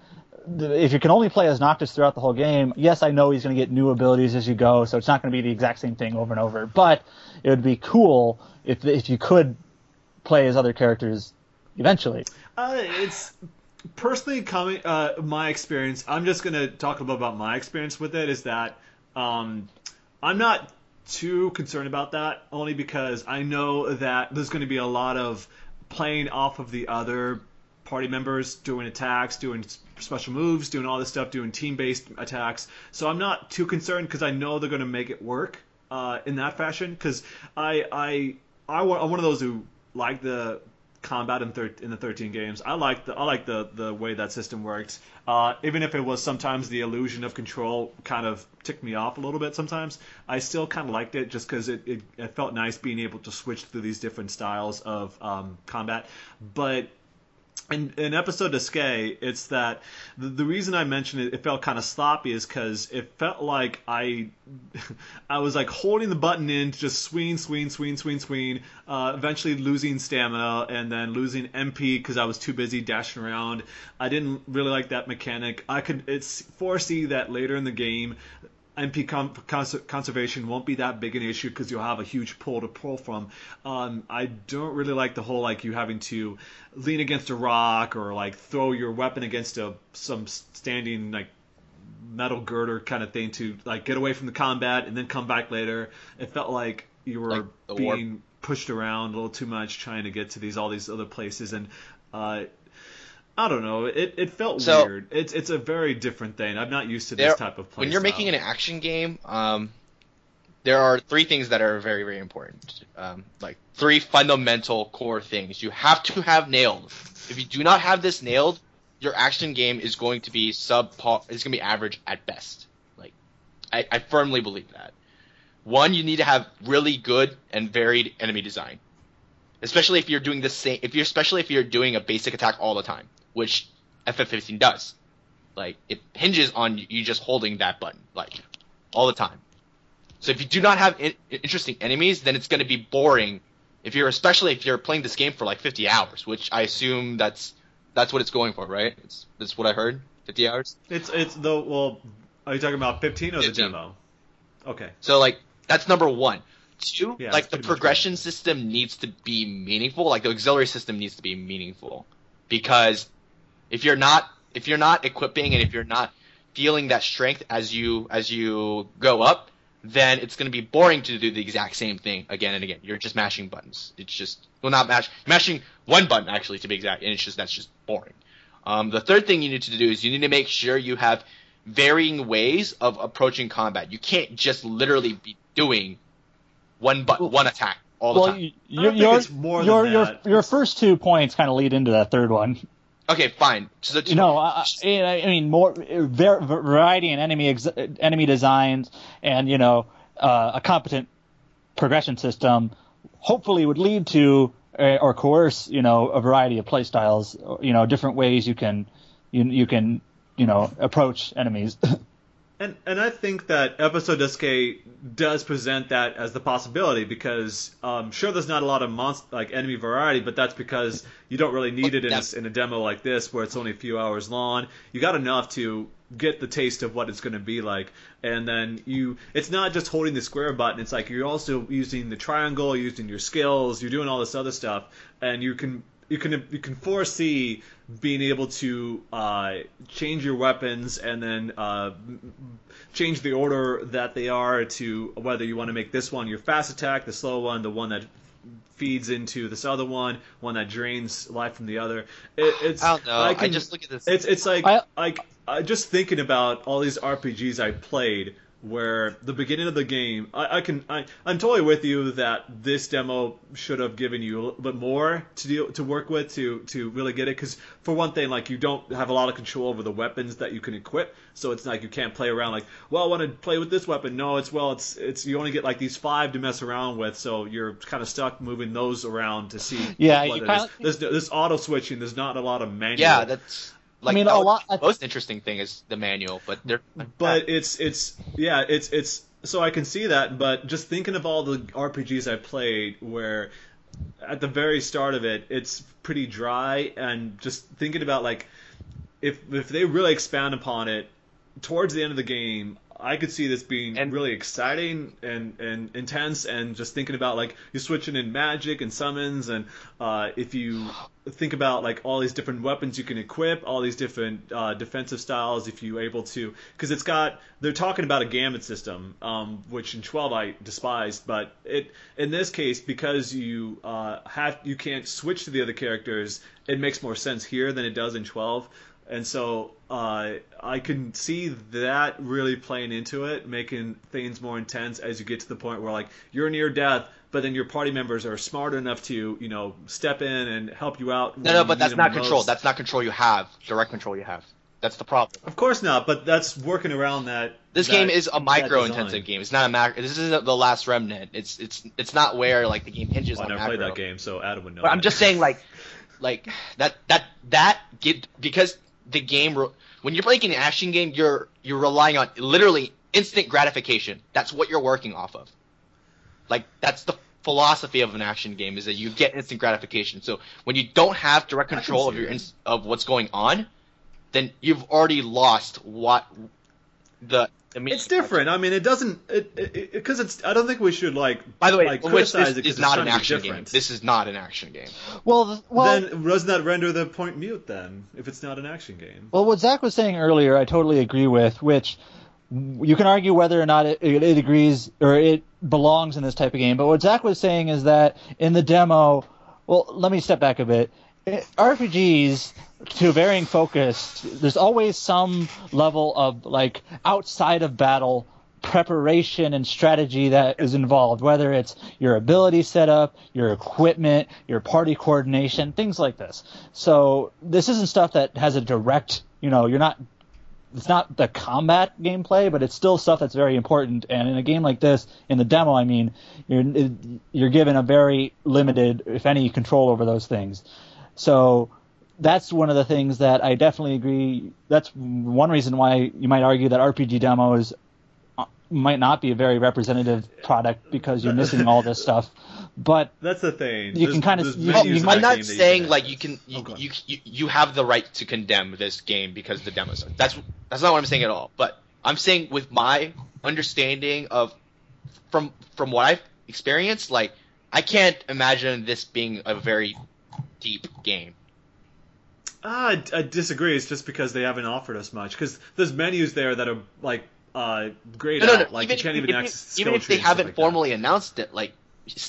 if you can only play as Noctis throughout the whole game, yes, I know he's going to get new abilities as you go, so it's not going to be the exact same thing over and over. But it would be cool if if you could play as other characters eventually. Uh, it's personally coming. Uh, my experience. I'm just gonna talk a little about my experience with it. Is that um, I'm not too concerned about that, only because I know that there's going to be a lot of playing off of the other party members doing attacks, doing special moves, doing all this stuff, doing team-based attacks. So I'm not too concerned because I know they're going to make it work uh, in that fashion. Because I I I am one of those who like the combat in, thir- in the 13 games. I like the I like the the way that system worked. Uh, even if it was sometimes the illusion of control kind of ticked me off a little bit sometimes, I still kind of liked it just because it, it, it felt nice being able to switch through these different styles of um, combat. But in, episode of it's that the, the reason I mentioned it, it felt kind of sloppy is because it felt like I, *laughs* I was like holding the button in just swing, swing, swing, swing, swing, uh, eventually losing stamina and then losing MP because I was too busy dashing around. I didn't really like that mechanic. I could it's foresee that later in the game MP cons- conservation won't be that big an issue because you'll have a huge pool to pull from. Um, I don't really like the whole like you having to lean against a rock or like throw your weapon against a some standing like metal girder kind of thing to like get away from the combat and then come back later. It felt like you were like being warp. pushed around a little too much trying to get to these all these other places and uh, I don't know. It, it felt so, weird. It's it's a very different thing. I'm not used to this type of play. When you're style. making an action game, um, there are three things that are very very important. Um, like three fundamental core things you have to have nailed. If you do not have this nailed, your action game is going to be sub. It's going to be average at best. Like, I, I firmly believe that. One, you need to have really good and varied enemy design especially if you're doing the same if you're especially if you're doing a basic attack all the time which FF15 does. Like it hinges on you just holding that button like all the time. So if you do not have in- interesting enemies, then it's going to be boring. If you're especially if you're playing this game for like 50 hours, which I assume that's that's what it's going for, right? It's that's what I heard. 50 hours. It's it's the well. Are you talking about 15 or 15. the demo? Okay. So like that's number one. Two, yeah, like the progression system needs to be meaningful. Like the auxiliary system needs to be meaningful because if you're not if you're not equipping and if you're not feeling that strength as you as you go up, then it's going to be boring to do the exact same thing again and again. You're just mashing buttons. It's just well, not mash mashing one button actually to be exact, and it's just that's just boring. Um, the third thing you need to do is you need to make sure you have varying ways of approaching combat. You can't just literally be doing one but one attack all the time. Your your your, your, your first two points kind of lead into that third one. Okay, fine. So you know, I, I mean, more variety in enemy ex, enemy designs, and you know, uh, a competent progression system, hopefully would lead to uh, or coerce, you know, a variety of playstyles. You know, different ways you can you you can you know approach enemies. *laughs* And and I think that episode Duscae does present that as the possibility because um, sure there's not a lot of monster like enemy variety, but that's because you don't really need it in a, in a demo like this where it's only a few hours long. You got enough to get the taste of what it's going to be like, and then you it's not just holding the square button. It's like you're also using the triangle, using your skills, you're doing all this other stuff, and you can you can you can foresee being able to uh, change your weapons and then uh, change the order that they are to whether you want to make this one your fast attack, the slow one, the one that feeds into this other one, one that drains life from the other. It, it's I don't know. I, can, I, just look at this. It's it's like I, like uh, just thinking about all these RPGs I played where the beginning of the game, I, I can, I, I'm totally with you that this demo should have given you a little bit more to deal to work with to to really get it. Because for one thing, like you don't have a lot of control over the weapons that you can equip, so it's like you can't play around like, well, I want to play with this weapon. No, it's well, it's it's you only get like these five to mess around with, so you're kind of stuck moving those around to see. Yeah, what it is. There's, this auto switching. There's not a lot of manual. Yeah, that's like, I mean, a lot. The most interesting thing is the manual, but they're. But it's it's yeah it's it's so I can see that, but just thinking of all the RPGs I played where at the very start of it it's pretty dry, and just thinking about like if if they really expand upon it towards the end of the game, I could see this being And- really exciting and, and intense, and just thinking about like you're switching in magic and summons, and uh, if you *gasps* *sighs* think about like all these different weapons you can equip, all these different uh, defensive styles, if you're able to, because it's got they're talking about a gambit system, um, which in 12 I despised, but it in this case because you uh, have you can't switch to the other characters, it makes more sense here than it does in 12. And so uh, I can see that really playing into it, making things more intense as you get to the point where like you're near death, but then your party members are smart enough to you know step in and help you out. No, no, but that's not control. most. That's not control you have. Direct control you have. That's the problem. Of course not, but that's working around that. This that- game is a micro-intensive game. It's not a macro. This isn't the last remnant. It's it's it's not where like the game hinges Well, I on never macro. played that game, so Adam would know. But I'm just saying, like, like that that that get because the game re- when you're playing an action game, you're you're relying on literally instant gratification. That's what you're working off of. Like that's the philosophy of an action game is that you get instant gratification. So when you don't have direct control of your that. of what's going on, then you've already lost what the. I mean, It's different. I mean, it doesn't it because it's. I don't think we should like. By the way, like, which criticize this is it's not an to be action game. This is not an action game. Well, well, then doesn't that render the point mute then if it's not an action game? Well, what Zach was saying earlier, I totally agree with. Which you can argue whether or not it, it, agrees or it belongs in this type of game. But what Zach was saying is that in the demo, well, let me step back a bit. Eh, RPGs, to varying focus, there's always some level of like outside of battle preparation and strategy that is involved, whether it's your ability setup, your equipment, your party coordination, things like this. So this isn't stuff that has a direct, you know, you're not it's not the combat gameplay, but it's still stuff that's very important. And in a game like this, in the demo, I mean, you're you're given a very limited, if any, control over those things. So that's one of the things that I definitely agree. That's one reason why you might argue that RPG demos might not be a very representative product because you're missing all this stuff. But That's the thing. You can kinda- you- you might I'm not game that you saying like you can you, Oh, you, you you have the right to condemn this game because the demos. Are. That's that's not what I'm saying at all. But I'm saying with my understanding of from from what I've experienced, like I can't imagine this being a very deep game. Ah, I, I disagree. It's just because they haven't offered us much. Because there's menus there that are like uh, grayed No, no, out. no. Like even, you can't even if, access even skill if they tree and haven't like that. formally announced it, like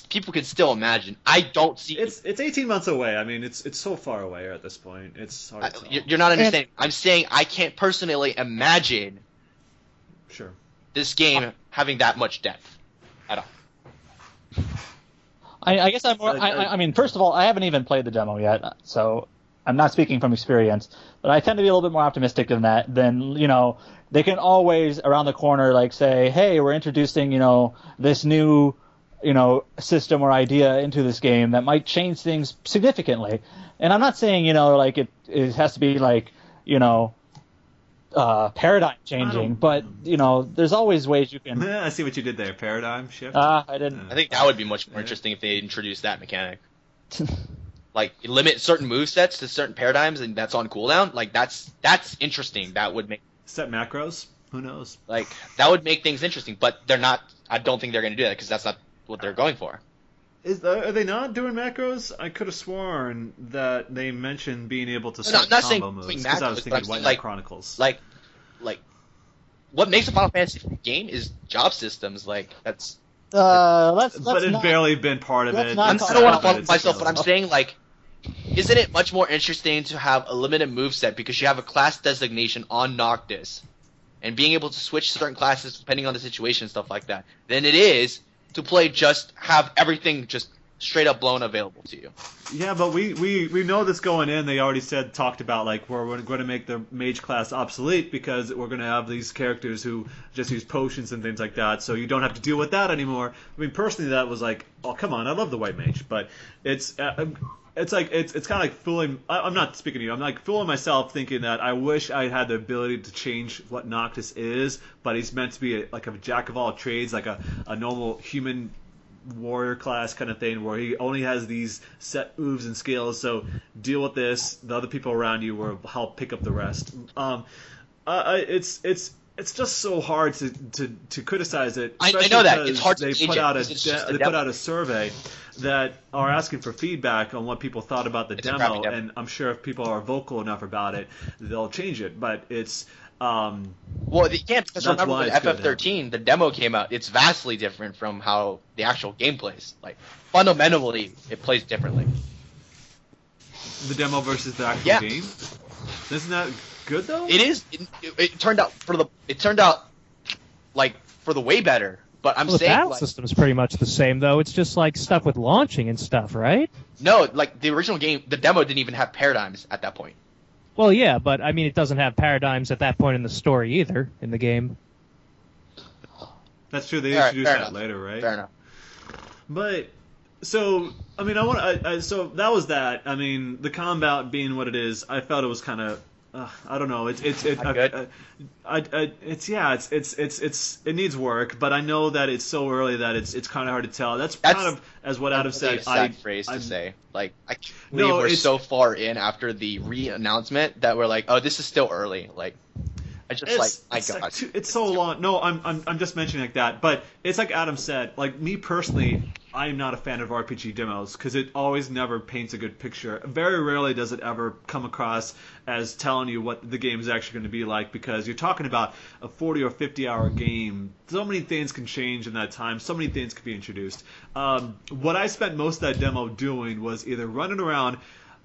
people can still imagine. I don't see. It's it's 18 months away. I mean, it's it's so far away at this point. It's hard I- to tell. you're you're not understanding. I'm saying I can't personally imagine Sure. this game having that much depth at all. I, I guess I'm more. I, I- I mean, first of all, I haven't even played the demo yet, so I'm not speaking from experience. But I tend to be a little bit more optimistic than that. Than you know, they can always around the corner like say, "Hey, we're introducing you know this new you know system or idea into this game that might change things significantly." And I'm not saying you know like it it has to be like you know uh, paradigm changing, but you know, there's always ways you can. *laughs* I see what you did there. Paradigm shift. Ah, I didn't. I think that would be much more interesting if they introduced that mechanic. *laughs* like limit certain move sets to certain paradigms, and that's on cooldown. Like that's that's interesting. That would make Set macros. Who knows? like that would make things interesting. But they're not. I don't think they're going to do that because that's not what they're going for. Is are they not doing macros? I could have sworn that they mentioned being able to No, set I'm not saying combo moves because I was macros, but I'm thinking saying, White Knight like- Chronicles. Like, like what makes a Final Fantasy game is job systems. Like that's. Uh, let's, let's but it's not, barely been part of it. not I'm, It's talk I don't want to not fault myself, but I'm saying like, isn't it much more interesting to have a limited move set because you have a class designation on Noctis, and being able to switch certain classes depending on the situation and stuff like that, than it is to play just have everything just straight up blown available to you. Yeah, but we, we, we know this going in. They already said talked about like we're we're going to make the mage class obsolete because we're going to have these characters who just use potions and things like that. So you don't have to deal with that anymore. I mean, personally, that was like, oh come on, I love the white mage, but it's uh, it's like it's it's kind of like fooling. I, I'm not speaking to you. I'm like fooling myself, thinking that I wish I had the ability to change what Noctis is, but he's meant to be a, like a jack of all trades, like a, a normal human warrior class kind of thing where he only has these set moves and skills so deal with this the other people around you will help pick up the rest um I- it's it's it's just so hard to, to, to criticize it. I- I know that. It's hard to They gauge put out a de- they put out a survey that are asking for feedback on what people thought about the It's demo, demo. and I'm sure if people are vocal enough about it, they'll change it. But it's um, Well, they can't because remember why when it's good, FF13 the demo came out. It's vastly different from how the actual game plays. Like fundamentally, it plays differently. the demo versus the actual Yeah. game. Isn't that good though? It is. It, it turned out for the. It turned out like for the way better. But I'm Well, the battle like, system's pretty much the same, though. It's just like stuff with launching and stuff, right? no, like the original game, the demo didn't even have paradigms at that point. Well, yeah, but I mean, it doesn't have paradigms at that point in the story either in the game. That's true. They Fair- introduced fair that enough. later, right? Fair enough. But so I mean, I want I, I, so that was that. I mean, the combat being what it is, I felt it was kind of. Uh, I don't know. It's it's it, Not I. I, I, it's yeah. It's it's it's it's it needs work, but I know that it's so early that it's it's kind of hard to tell. That's, That's kind of as what Adam really said. sad I phrase to I'm- say. Like I No, we're so far in after the re-announcement that we're like, oh, this is still early. Like I just It's, like, my it's, God. like too- it's so long. No, I'm, I'm I'm just mentioning like that. But it's like Adam said. Like me personally, I am not a fan of RPG demos because it always never paints a good picture. Very rarely does it ever come across as telling you what the game is actually going to be like because you're talking about a 40 or 50 hour game. So many things can change in that time. So many things can be introduced. Um, what I spent most of that demo doing was either running around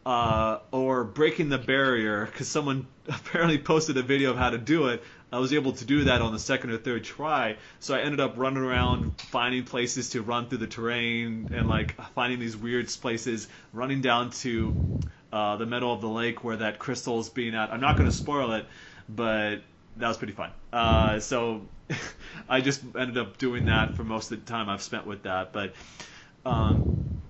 uh, or breaking the barrier because someone *laughs* apparently posted a video of how to do it. I was able to do that on the second or third try, so I ended up running around finding places to run through the terrain and like finding these weird places, running down to uh, the middle of the lake where that crystal is being at. I'm not going to spoil it, but that was pretty fun. Uh, so *laughs* I just ended up doing that for most of the time I've spent with that, but. Um,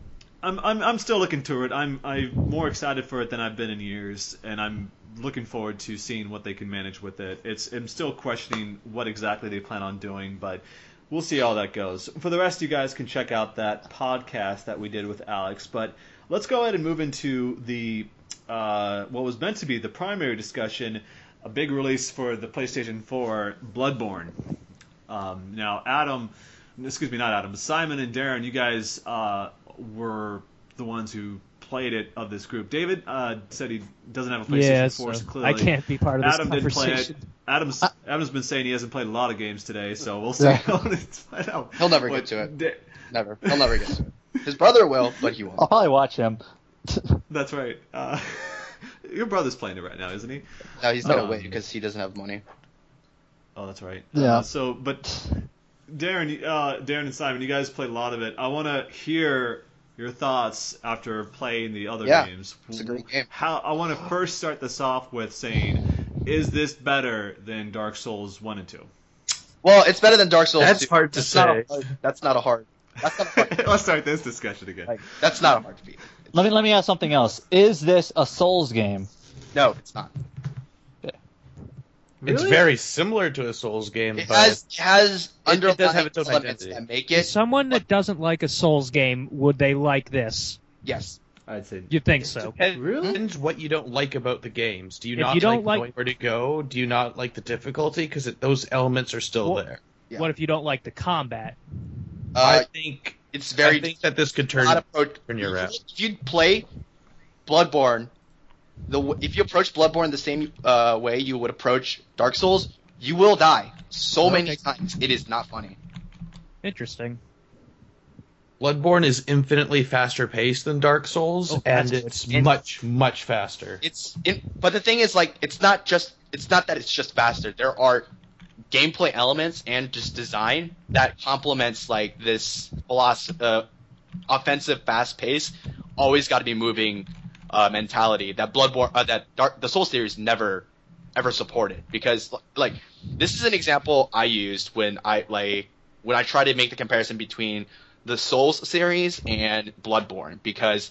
I'm, I'm I'm still looking to it. I'm I'm more excited for it than I've been in years, and I'm looking forward to seeing what they can manage with it. It's I'm still questioning what exactly they plan on doing, but we'll see how that goes. For the rest, you guys can check out that podcast that we did with Alex. But let's go ahead and move into the uh, what was meant to be the primary discussion, a big release for the PlayStation 4, Bloodborne. Um, now, Adam, excuse me, not Adam, Simon and Darren, you guys uh, were the ones who played it of this group. David uh, said he doesn't have a PlayStation yeah, 4, so so clearly I can't be part of this Adam didn't play it. conversation. Adam's Adam's been saying he hasn't played a lot of games today, so we'll see. how it's find out. He'll never what get to it. Da- Never. He'll never get to it. His brother will, but he won't. I'll probably watch him. *laughs* *laughs* That's right. Uh, *laughs* your brother's playing it right now, isn't he? No, he's gonna Um, wait because he doesn't have money. Oh, that's right. Yeah. Uh, so, but Darren, uh, Darren and Simon, you guys played a lot of it. I want to hear your thoughts after playing the other Yeah, games. it's a great game. How I want to first start this off with saying, is this better than Dark Souls one and two? Well, it's better than Dark Souls. That's 2. hard to That's not a say. hard- that's not a hard. That's not a hard. *laughs* Let's start this discussion again. like, that's not a hard to beat. Let me let me ask something else. Is this a Souls game? No, it's not. It's very similar to a Souls game, It but has it has It- it does have its own elements identity. that make it. Someone that doesn't like a Souls game, would they like this? Yes. I'd say. You think so? it Really? depends what you don't like about the games. Do you If not you don't like, like- where to go? Do you not like the difficulty? Because those elements are still Well- there. Yeah. What if you don't like the combat? Uh, I think it's very I think that this could turn not approach. turn your if, you- if you play Bloodborne, the if you approach Bloodborne the same uh, way you would approach Dark Souls, you will die so many times. It is not funny. Interesting. Bloodborne is infinitely faster paced than Dark Souls, Oh, and it's good. much much faster. It's in, but the thing is, like, it's not just it's not that it's just faster. There are gameplay elements and just design that complements like this philosophy, uh, offensive, fast pace. Always got to be moving uh, mentality that Bloodborne, uh, that Dark, the Soul series never ever supported because like this is an example I used when I like when I try to make the comparison between the Souls series and Bloodborne because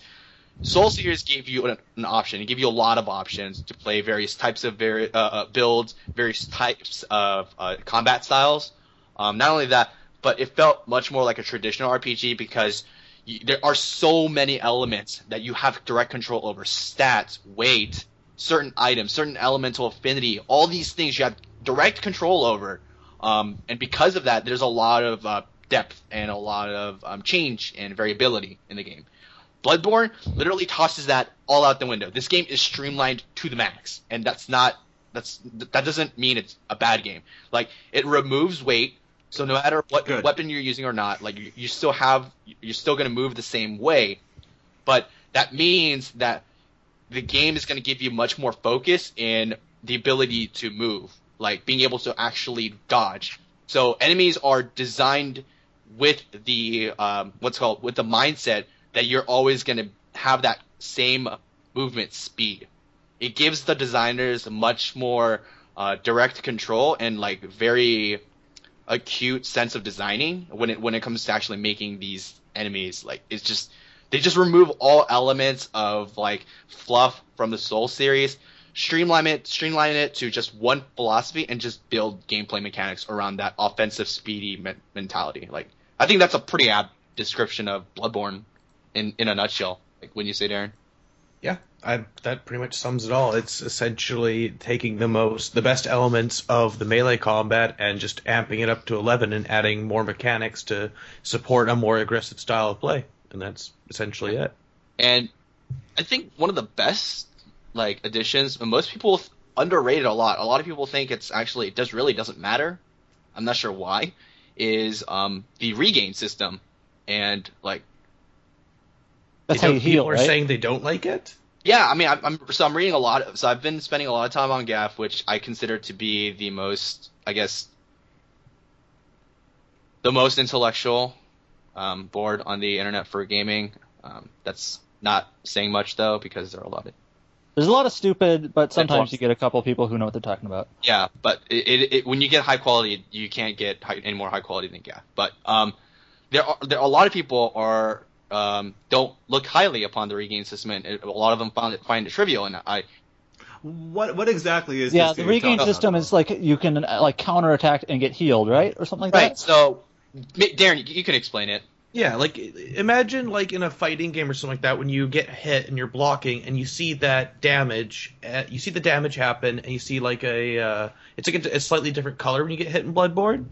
Soul series gave you an, an option. It gave you a lot of options to play various types of vari- uh, uh, builds, various types of uh, combat styles. Um, not only that, but it felt much more like a traditional RPG because there are so many elements that you have direct control over: stats, weight, certain items, certain elemental affinity. All these things you have direct control over. Um, and because of that, there's a lot of uh, depth and a lot of um, change and variability in the game. Bloodborne literally tosses that all out the window. This game is streamlined to the max, and that's not that's that doesn't mean it's a bad game. Like it removes weight, so no matter what Good. weapon you're using or not, like you, you still have you're still going to move the same way, but that means that the game is going to give you much more focus in the ability to move, like being able to actually dodge. So enemies are designed with the um, what's called with the mindset that you're always going to have that same movement speed. It gives the designers much more uh, direct control and like very acute sense of designing when it when it comes to actually making these enemies. Like it's just they just remove all elements of like fluff from the Soul series, streamline it, streamline it to just one philosophy, and just build gameplay mechanics around that offensive, speedy men- mentality. Like I think that's a pretty apt description of Bloodborne in in a nutshell. Like when you say Darren. Yeah, I, that pretty much sums it all. It's essentially taking the most, the best elements of the melee combat and just amping it up to 11 and adding more mechanics to support a more aggressive style of play. And that's essentially it. And I think one of the best like additions, and most people th- underrate it a lot. A lot of people think it's actually it does really doesn't matter. I'm not sure why. Is um the regain system, and like That's how know, you people heal, are right? saying they don't like it. Yeah, I mean I'm, I'm so I'm reading a lot. Of, so I've been spending a lot of time on GAF, which I consider to be the most I guess the most intellectual um, board on the internet for gaming. Um, that's not saying much though because there are a lot of There's a lot of stupid, but sometimes you get a couple people who know what they're talking about. Yeah, but it, it, it when you get high quality, you can't get high, any more high quality than GAF. But um, there are there are a lot of people are um don't look highly upon the regain system, and a lot of them find it find it trivial. And I What what exactly is yeah, this the that regain system about? is like you can uh, like counterattack and get healed, right, or something like right. that. So Darren, you, you can explain it. Yeah, like imagine like in a fighting game or something like that when you get hit and you're blocking and you see that damage, uh, you see the damage happen and you see like a uh, it's like a, a slightly different color when you get hit in Bloodborne.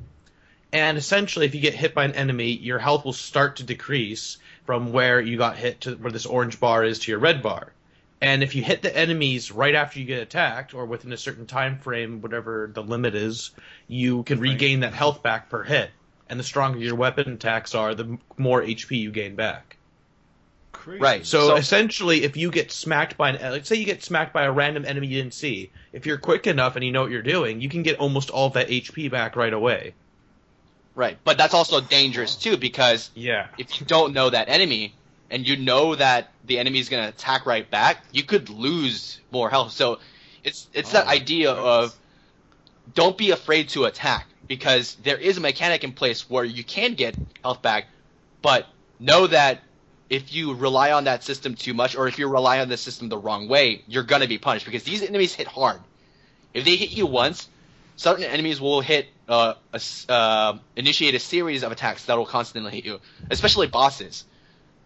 And essentially, if you get hit by an enemy, your health will start to decrease from where you got hit to where this orange bar is to your red bar. And if you hit the enemies right after you get attacked or within a certain time frame, whatever the limit is, you can regain that health back per hit. And the stronger your weapon attacks are, the more HP you gain back. Crazy. Right. So, So- essentially, if you get smacked by an, uh, let's say you get smacked by a random enemy you didn't see, if you're quick enough and you know what you're doing, you can get almost all of that HP back right away. Right, but that's also dangerous too because Yeah. if you don't know that enemy and you know that the enemy is going to attack right back, you could lose more health. So it's it's that Oh, idea of don't be afraid to attack because there is a mechanic in place where you can get health back, but know that if you rely on that system too much or if you rely on the system the wrong way, you're going to be punished because these enemies hit hard. If they hit you once, certain enemies will hit uh, uh, initiate a series of attacks that will constantly hit you, especially bosses.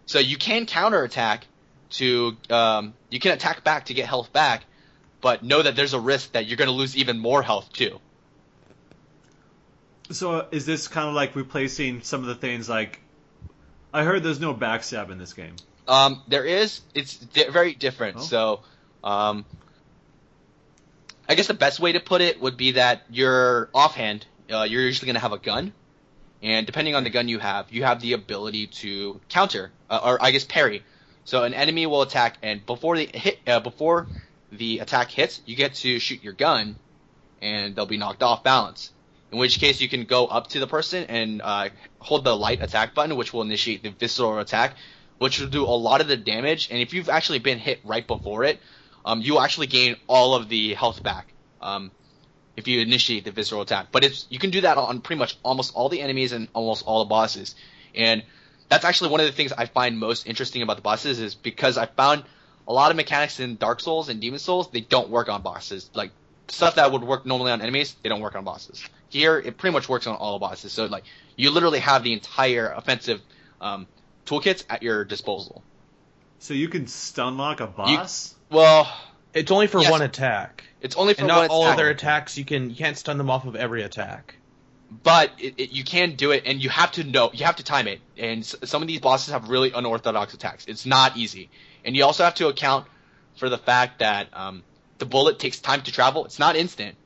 So you can counterattack to um, you can attack back to get health back, but know that there's a risk that you're going to lose even more health too. So uh, is this kind of like replacing some of the things like I heard there's no backstab in this game. Um, there is it's di- very different. Oh. So um, I guess the best way to put it would be that you're offhand. Uh, you're usually going to have a gun, and depending on the gun you have, you have the ability to counter uh, or I guess parry. So an enemy will attack, and before the hit, uh, before the attack hits, you get to shoot your gun, and they'll be knocked off balance. In which case, you can go up to the person and uh, hold the light attack button, which will initiate the visceral attack, which will do a lot of the damage. And if you've actually been hit right before it, um, you actually gain all of the health back. Um, if you initiate the visceral attack. But it's you can do that on pretty much almost all the enemies and almost all the bosses. And that's actually one of the things I find most interesting about the bosses is because I found a lot of mechanics in Dark Souls and Demon Souls they don't work on bosses. Like stuff that would work normally on enemies, they don't work on bosses. Here it pretty much works on all the bosses. So like you literally have the entire offensive um, toolkits at your disposal. So you can stun lock a boss? Well, It's only for Yes. one attack, It's only for and one not all attack, other attacks. You can you can't stun them off of every attack. but it, it, you can do it, and you have to know, you have to time it. And s- some of these bosses have really unorthodox attacks. It's not easy, and you also have to account for the fact that um, the bullet takes time to travel. It's not instant,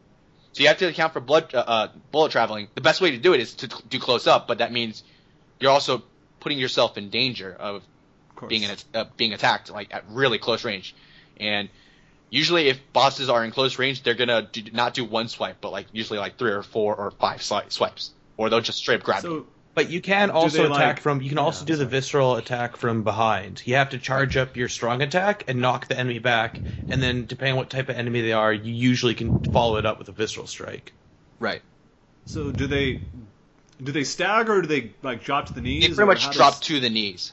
so you have to account for blood uh, uh, bullet traveling. The best way to do it is to t- do close up, but that means you're also putting yourself in danger of Of being an, uh, being attacked like at really close range, and usually if bosses are in close range, they're gonna do, not do one swipe, but like usually like three or four or five swi- swipes, or they'll just straight up grab you. But you can also attack like- from. You can also Yeah, do the visceral attack from behind. You have to charge up your strong attack and knock the enemy back, and then depending on what type of enemy they are, you usually can follow it up with a visceral strike. Right. so do they do they stagger or do they like drop to the knees? They pretty much drop does- to the knees.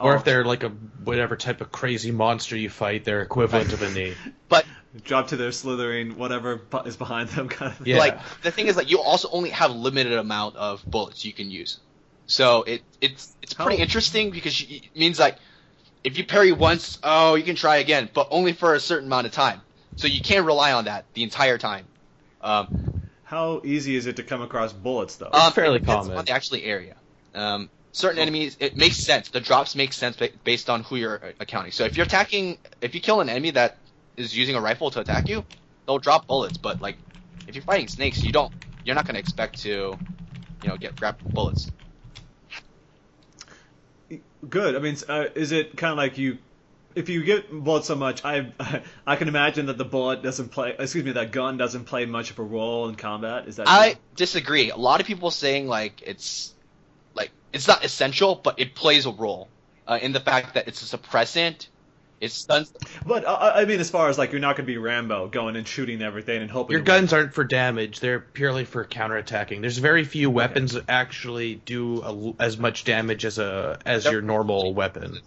Or Oh, if they're like a whatever type of crazy monster you fight, they're equivalent of a knee. *laughs* But drop to their slithering whatever bu- is behind them kind of Yeah. like the thing is like you also only have limited amount of bullets you can use. So it it's it's pretty How- interesting because you, it means like if you parry once, oh, you can try again, but only for a certain amount of time. So you can't rely on that the entire time. Um, How easy is it to come across bullets though? um, fairly it common. on the actually area. Um, certain enemies, it makes sense. The drops make sense based on who you're uh, accounting. So if you're attacking, if you kill an enemy that is using a rifle to attack you, they'll drop bullets. But like, if you're fighting snakes, you don't, you're not gonna expect to, you know, get grab bullets. Good. I mean, uh, is it kind of like you? If you get bullets so much, I *laughs* I can imagine that the bullet doesn't play. Excuse me, that gun doesn't play much of a role in combat. Is that? I true? disagree. A lot of people saying like it's, it's not essential, but it plays a role uh, in the fact that it's a suppressant. It stuns. But uh, I mean, as far as like you're not going to be Rambo going and shooting everything and hoping. Your to guns aren't for damage; they're purely for counterattacking. There's very few weapons that actually do a, as much damage as a as Yep. your normal weapon.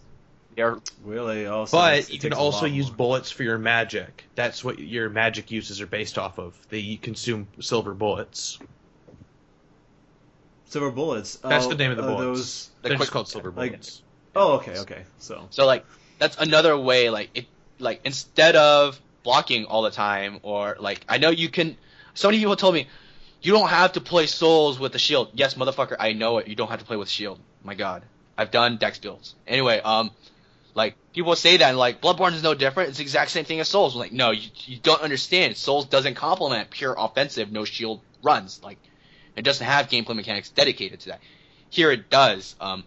They're. Really, also. But you can also use more. bullets for your magic. That's what your magic uses are based off of. They consume silver bullets. Silver bullets. That's Oh, the name of the bullets. Those... The They're quick- just called silver like- bullets. Oh, okay, okay. So So like that's another way like it like instead of blocking all the time or like I know you can so many people told me you don't have to play souls with the shield. Yes, motherfucker, I know it. You don't have to play with shield. My god. I've done dex builds. Anyway, um like people say that and like Bloodborne is no different. It's the exact same thing as Souls. Like no, you, you don't understand. Souls doesn't complement pure offensive no shield runs. Like it doesn't have gameplay mechanics dedicated to that. Here it does. Um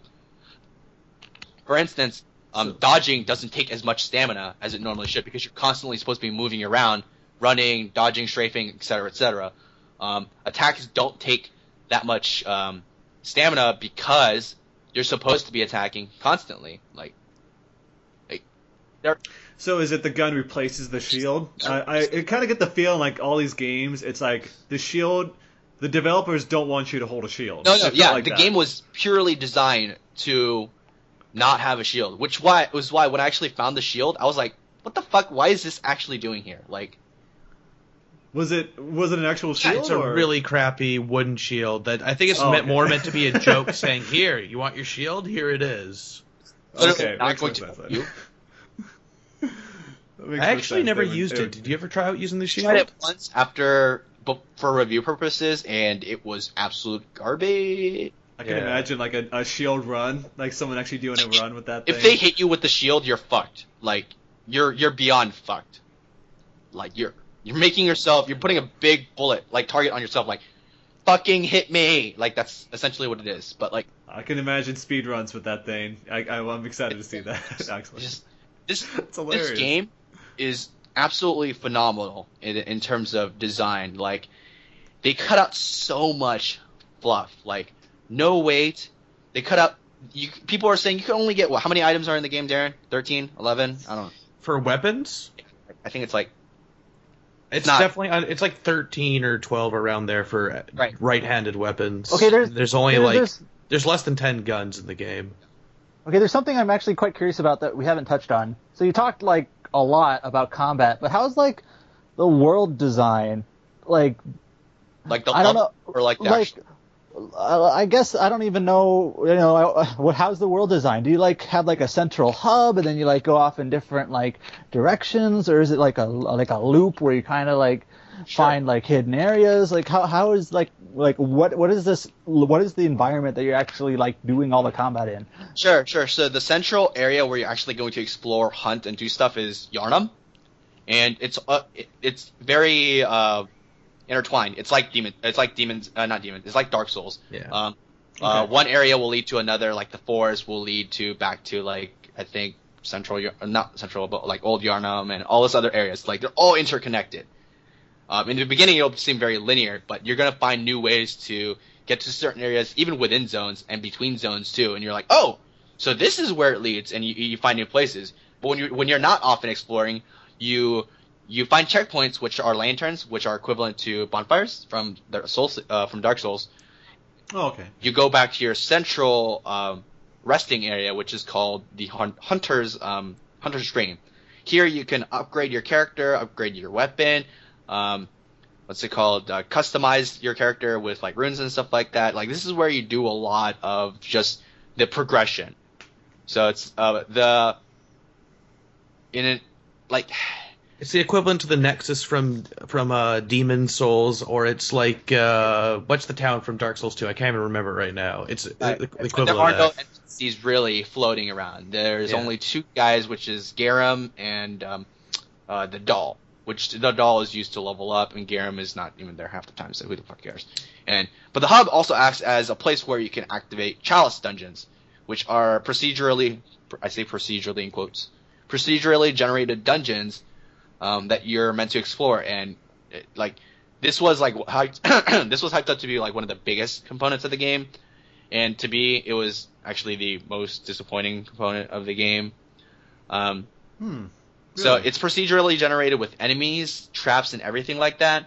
for instance, um, dodging doesn't take as much stamina as it normally should because you're constantly supposed to be moving around, running, dodging, strafing, etc., etc. Um, attacks don't take that much um, stamina because you're supposed to be attacking constantly. Like, like So is it the gun replaces the shield? I, I it kind of get the feeling like all these games, it's like the shield. The developers don't want you to hold a shield. no, no, felt yeah, like the that. game was purely designed to not have a shield, which why was why when I actually found the shield, I was like, what the fuck? Why is this actually doing here? Like. was it was it an actual Yeah, shield? it's a really crappy wooden shield that I think it's Oh, meant okay. more meant to be a joke *laughs* saying, "Here, you want your shield? Here it is." okay. not makes going to sense you. *laughs* That makes I actually sense. never They used they it. Did you ever try out using the shield? I tried it once after bu- for review purposes, and it was absolute garbage. I can Yeah. imagine like a, a shield run, like someone actually doing a run with that. If they hit you with the shield, you're fucked. Like you're you're beyond fucked. Like you're you're making yourself you're putting a big bullet like target on yourself. Like fucking hit me. Like that's essentially what it is. But like I can imagine speed runs with that thing. I, I, I'm excited to see that. *laughs* Actually, just this *laughs* this game is absolutely phenomenal in, in terms of design. Like they cut out so much fluff. Like no weight. They cut out. You people are saying you can only get what? How many items are in the game, Darren? 13, 11? I don't know. For weapons, I think it's like it's not- definitely uh, it's like thirteen or twelve around there for Right. right-handed weapons. Okay, there's- there's only There- like there's- there's less than ten guns in the game. Okay, there's something I'm actually quite curious about that we haven't touched on. So you talked like a lot about combat, but how's like the world design? Like like the I don't know, or like the like uh, I guess I don't even know. You know, what? How's the world designed? Do you like have like a central hub, and then you like go off in different like directions, or is it like a like a loop where you kind of like Sure. find like hidden areas? Like how how is like like what what is this? What is the environment that you're actually like doing all the combat in? Sure, sure. So the central area where you're actually going to explore, hunt, and do stuff is Yharnam, and it's uh, it, it's very uh, intertwined. It's like demon. It's like demons. Uh, not demons. It's like Dark Souls. Yeah. Um, uh, Okay. one area will lead to another. Like the forest will lead to back to like I think central, uh, not central, but like old Yharnam and all this other areas. Like they're all interconnected. Um, in the beginning, it'll seem very linear, but you're gonna find new ways to get to certain areas, even within zones and between zones too. And you're like, oh, so this is where it leads, and you, you find new places. But when you when you're not often exploring, you you find checkpoints, which are lanterns, which are equivalent to bonfires from uh, from Dark Souls. Oh, okay. You go back to your central um, resting area, which is called the hun- Hunter's um, Hunter's Dream. Here you can upgrade your character, upgrade your weapon, um, what's it called? Uh, customize your character with like runes and stuff like that. Like this is where you do a lot of just the progression. So it's uh, the in it like It's the equivalent to the Nexus from from uh, Demon Souls, or it's like uh, what's the town from Dark Souls 2? I can't even remember right now. It's the, the equivalent there are no. NPCs really floating around. There's Yeah. only two guys, which is Gehrman and um, uh, the doll. Which the doll is used to level up, and Gehrman is not even there half the time. So who the fuck cares? And but the hub also acts as a place where you can activate chalice dungeons, which are procedurally, I say procedurally in quotes, procedurally generated dungeons um, that you're meant to explore. And it, like this was like hyped, *clears throat* this was hyped up to be like one of the biggest components of the game and to be it was actually the most disappointing component of the game. Um, Hmm. So it's procedurally generated with enemies, traps, and everything like that.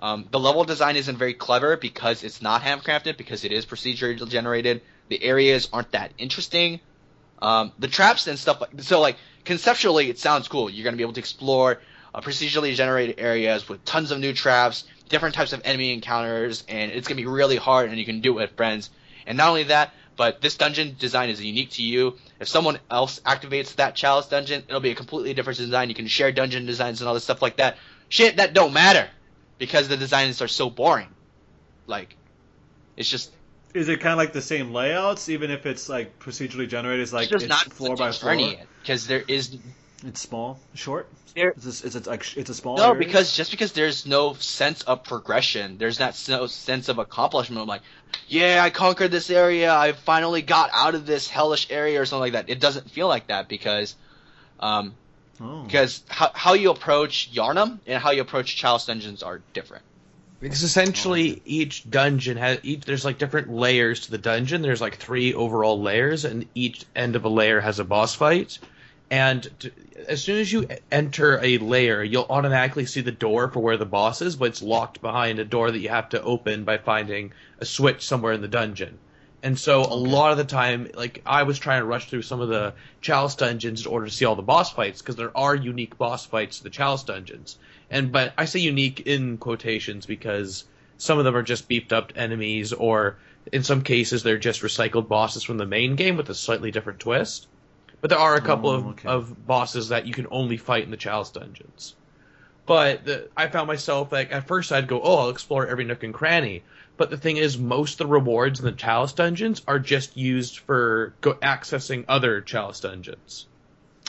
Um, the level design isn't very clever because it's not handcrafted because it is procedurally generated. The areas aren't that interesting. Um, the traps and stuff like so like conceptually it sounds cool. You're gonna be able to explore uh, procedurally generated areas with tons of new traps, different types of enemy encounters, and it's gonna be really hard and you can do it with friends. And not only that, but this dungeon design is unique to you. If someone else activates that chalice dungeon, it'll be a completely different design. You can share dungeon designs and all this stuff like that. Shit that don't matter because the designs are so boring. Like, it's just Is it kind of like the same layouts, even if it's like procedurally generated? It's like it's just not floor by floor. because there is It's small, short. There- Is this, is it like it's a small? no area? because just because there's no sense of progression, there's not no sense of accomplishment. I'm like, yeah, I conquered this area. I finally got out of this hellish area or something like that. It doesn't feel like that because. Um, Oh. because how, how you approach Yharnam and how you approach Chalice Dungeons are different. Because essentially each dungeon has each there's like different layers to the dungeon. There's like three overall layers, and each end of a layer has a boss fight. And to, as soon as you enter a layer, you'll automatically see the door for where the boss is, but it's locked behind a door that you have to open by finding a switch somewhere in the dungeon. And so a lot of the time, like I was trying to rush through some of the Chalice dungeons in order to see all the boss fights because there are unique boss fights to the Chalice dungeons. And but I say unique in quotations because some of them are just beefed up enemies, or in some cases they're just recycled bosses from the main game with a slightly different twist. But there are a couple Oh, of, okay. of bosses that you can only fight in the Chalice dungeons. But the, I found myself like at first I'd go, oh, I'll explore every nook and cranny. But the thing is, most of the rewards in the Chalice dungeons are just used for go- accessing other Chalice dungeons.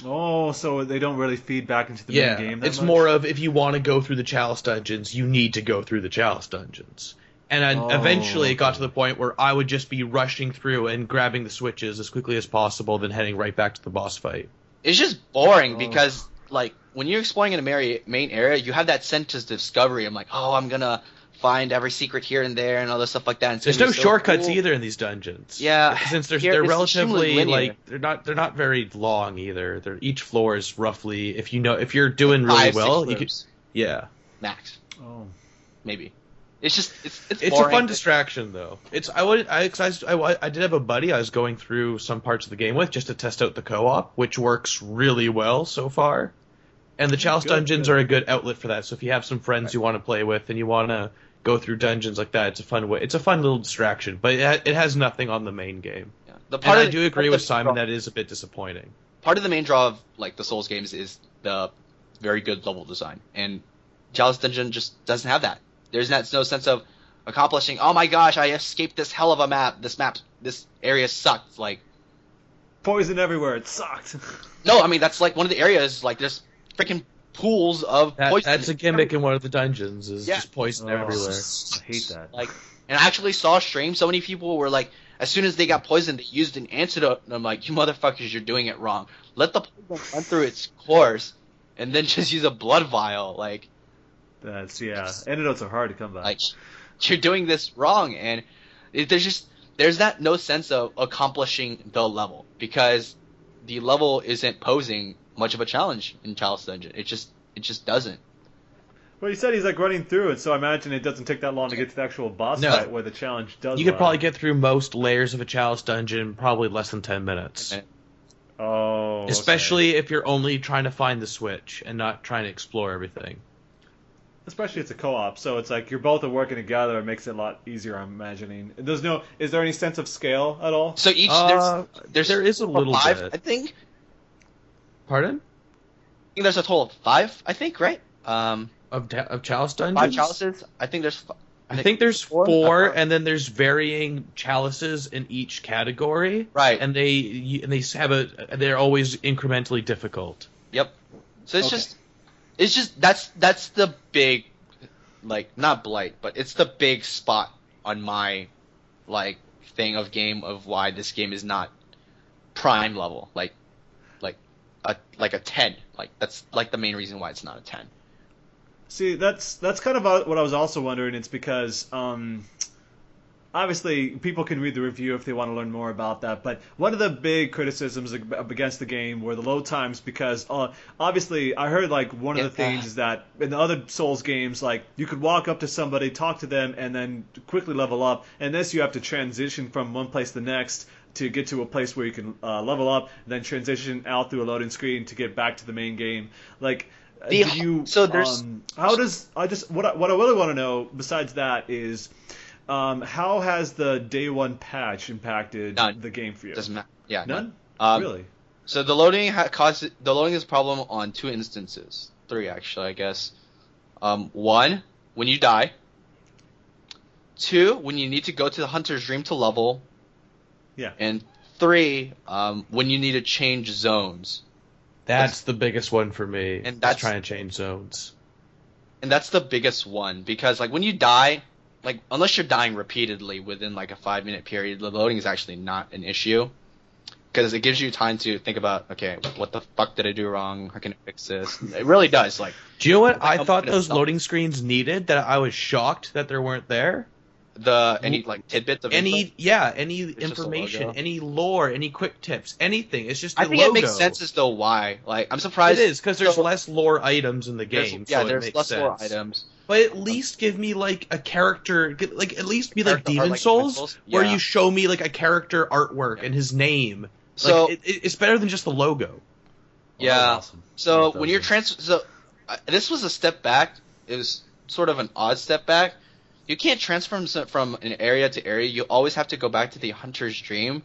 Oh, so they don't really feed back into the yeah, main game. It's much? more of if you want to go through the Chalice dungeons, you need to go through the Chalice dungeons. And then Oh, eventually it got to oh. the point where I would just be rushing through and grabbing the switches as quickly as possible, then heading right back to the boss fight. It's just boring Oh. because like when you're exploring in a main area, you have that sense of discovery. I'm like, oh, I'm gonna find every secret here and there and all this stuff like that. And There's no so shortcuts cool. either in these dungeons. Yeah, since they're, here they're relatively like they're not they're not very long either. They're each floor is roughly if you know if you're doing really Five, well, you could yeah. max, Oh. maybe. It's just it's it's, It's a fun distraction though. It's I would I, 'cause I, I I did have a buddy I was going through some parts of the game with just to test out the co-op, which works really well so far. And the Chalice Good, dungeons good. are a good outlet for that. So if you have some friends you want to play with and you want to go through dungeons like that. It's a fun way. It's a fun little distraction, but it, it has nothing on the main game. Yeah. The And I of- do agree with Simon draw- that it is a bit disappointing. part of the main draw of like the Souls games is the very good level design, and Chalice Dungeon just doesn't have that. There's not, no sense of accomplishing. Oh my gosh, I escaped this hell of a map. This map, this area sucked. Like, Poison everywhere. It sucked. *laughs* no, I mean that's like one of the areas. Like, there's freaking pools of That, poison. that's a gimmick in one of the dungeons. Is Yeah. just poison Oh, everywhere. I hate that. Like, and I actually saw a stream. So many people were like, as soon as they got poisoned, they used an antidote. And I'm like, you motherfuckers, you're doing it wrong. Let the poison run through its course, and then just use a blood vial. Like, That's yeah. Antidotes are hard to come by. like *laughs* you're doing this wrong and it, there's just there's that no sense of accomplishing the level because the level isn't posing much of a challenge in Chalice Dungeon. It just it just doesn't. well, you said he's like running through it, so I imagine it doesn't take that long to get to the actual boss No. fight where the challenge does. You could lie. probably get through most layers of a chalice dungeon probably less than ten minutes. Okay. Oh. okay. Especially if you're only trying to find the switch and not trying to explore everything. Especially it's a co-op, so it's like you're both are working together. It makes it a lot easier. I'm imagining. There's no. Is there any sense of scale at all? So each Uh, there's there's there is a little five, bit. I think. Pardon? I think there's a total of five. I think right. Um, Of, ta- of chalice dungeons? five chalices. I think there's. fi- I think there's Four? four, Uh-huh. and then there's varying chalices in each category, Right. and they y- and they have a they're always incrementally difficult. Yep. So it's Okay. just, it's just that's that's the big, like not blight, but it's the big spot on my, like thing of game of why this game is not prime level, like, like a like a ten, like that's like the main reason why it's not a ten. See, that's that's kind of what I was also wondering. It's because um, obviously people can read the review if they want to learn more about that. But one of the big criticisms against the game were the load times because uh, obviously I heard like one of the Yeah. things is that in the other Souls games, like you could walk up to somebody, talk to them, and then quickly level up. And this you have to transition from one place to the next to get to a place where you can uh, level up, then transition out through a loading screen to get back to the main game. Like, uh, The- do you? so there's- um, how does I just what I, what I really want to know besides that is um, how has the day one patch impacted None. the game for you? Doesn't matter. Yeah. None. Um, really? So the loading ha- causes the loading is a problem on two instances, three actually, I guess. Um, one, when you die. Two, when you need to go to the hunter's dream to level. Yeah. And three, um, when you need to change zones. That's the biggest one for me. And that's- trying to change zones. And that's the biggest one because like when you die, like unless you're dying repeatedly within like a five minute period, the loading is actually not an issue. Because it gives you time to think about, okay, what the fuck did I do wrong? How can I fix this? It really does. Like Do you know what I thought those stop. loading screens needed? That I was shocked that there weren't there. the any like tidbits of info. Any yeah, any a information, any lore, any quick tips, anything. It's just I think logo. it makes sense as to why. Like I'm surprised. is because there's so- less lore items in the there's- game. yeah, so it there's less sense. more items. But at least give me like a character, like at least be like Character art Demon like Souls, Demon Souls? where you show me like a character artwork and his name. So like, it, it- it's better than just the logo. yeah. awesome. So when you're trans, so uh, this was a step back. It was sort of an odd step back. You can't transform from an area to area. You always have to go back to the hunter's dream,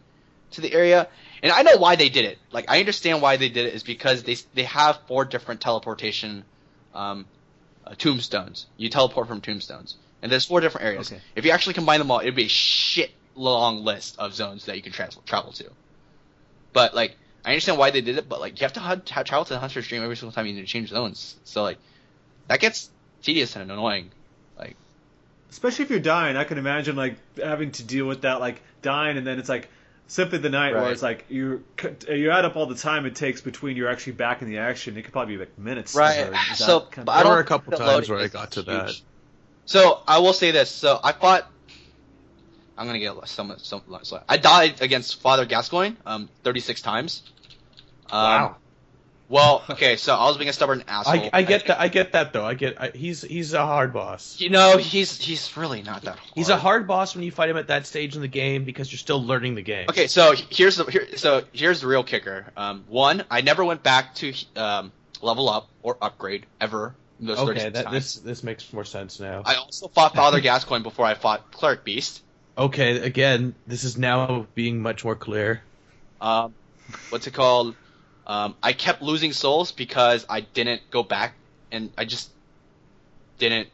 to the area. And I know why they did it. Like I understand why they did it is because they they have four different teleportation, um, uh, tombstones. You teleport from tombstones, and there's four different areas. Okay. If you actually combine them all, it'd be a shit long list of zones that you can trans- travel to. But like, I understand why they did it, but like, you have to hunt, ha- travel to the hunter's dream every single time you need to change zones. So like, that gets tedious and annoying. Like, especially if you're dying, I can imagine like having to deal with that, like dying, and then it's like simply the night where it's like you you add up all the time it takes between you're actually back in the action. It could probably be like minutes. Right. or *laughs* So, kind of- I There don't were a couple times where I got to huge. that. So I will say this. So I fought. I'm gonna get some some. so I died against Father Gascoigne um 36 times. Um, Wow. Well, okay, so I was being a stubborn asshole. I, I get that. I get that though. I get. I, he's he's a hard boss. You know, he's he's really not that hard. He's a hard boss when you fight him at that stage in the game because you're still learning the game. Okay, so here's the here, so here's the real kicker. Um, one, I never went back to um, level up or upgrade ever those Okay, 36 that times. this this makes more sense now. I also fought Father *laughs* Gascoigne before I fought Cleric Beast. Okay, again, this is now being much more clear. Um, what's it called? Um, I kept losing souls because I didn't go back, and I just didn't.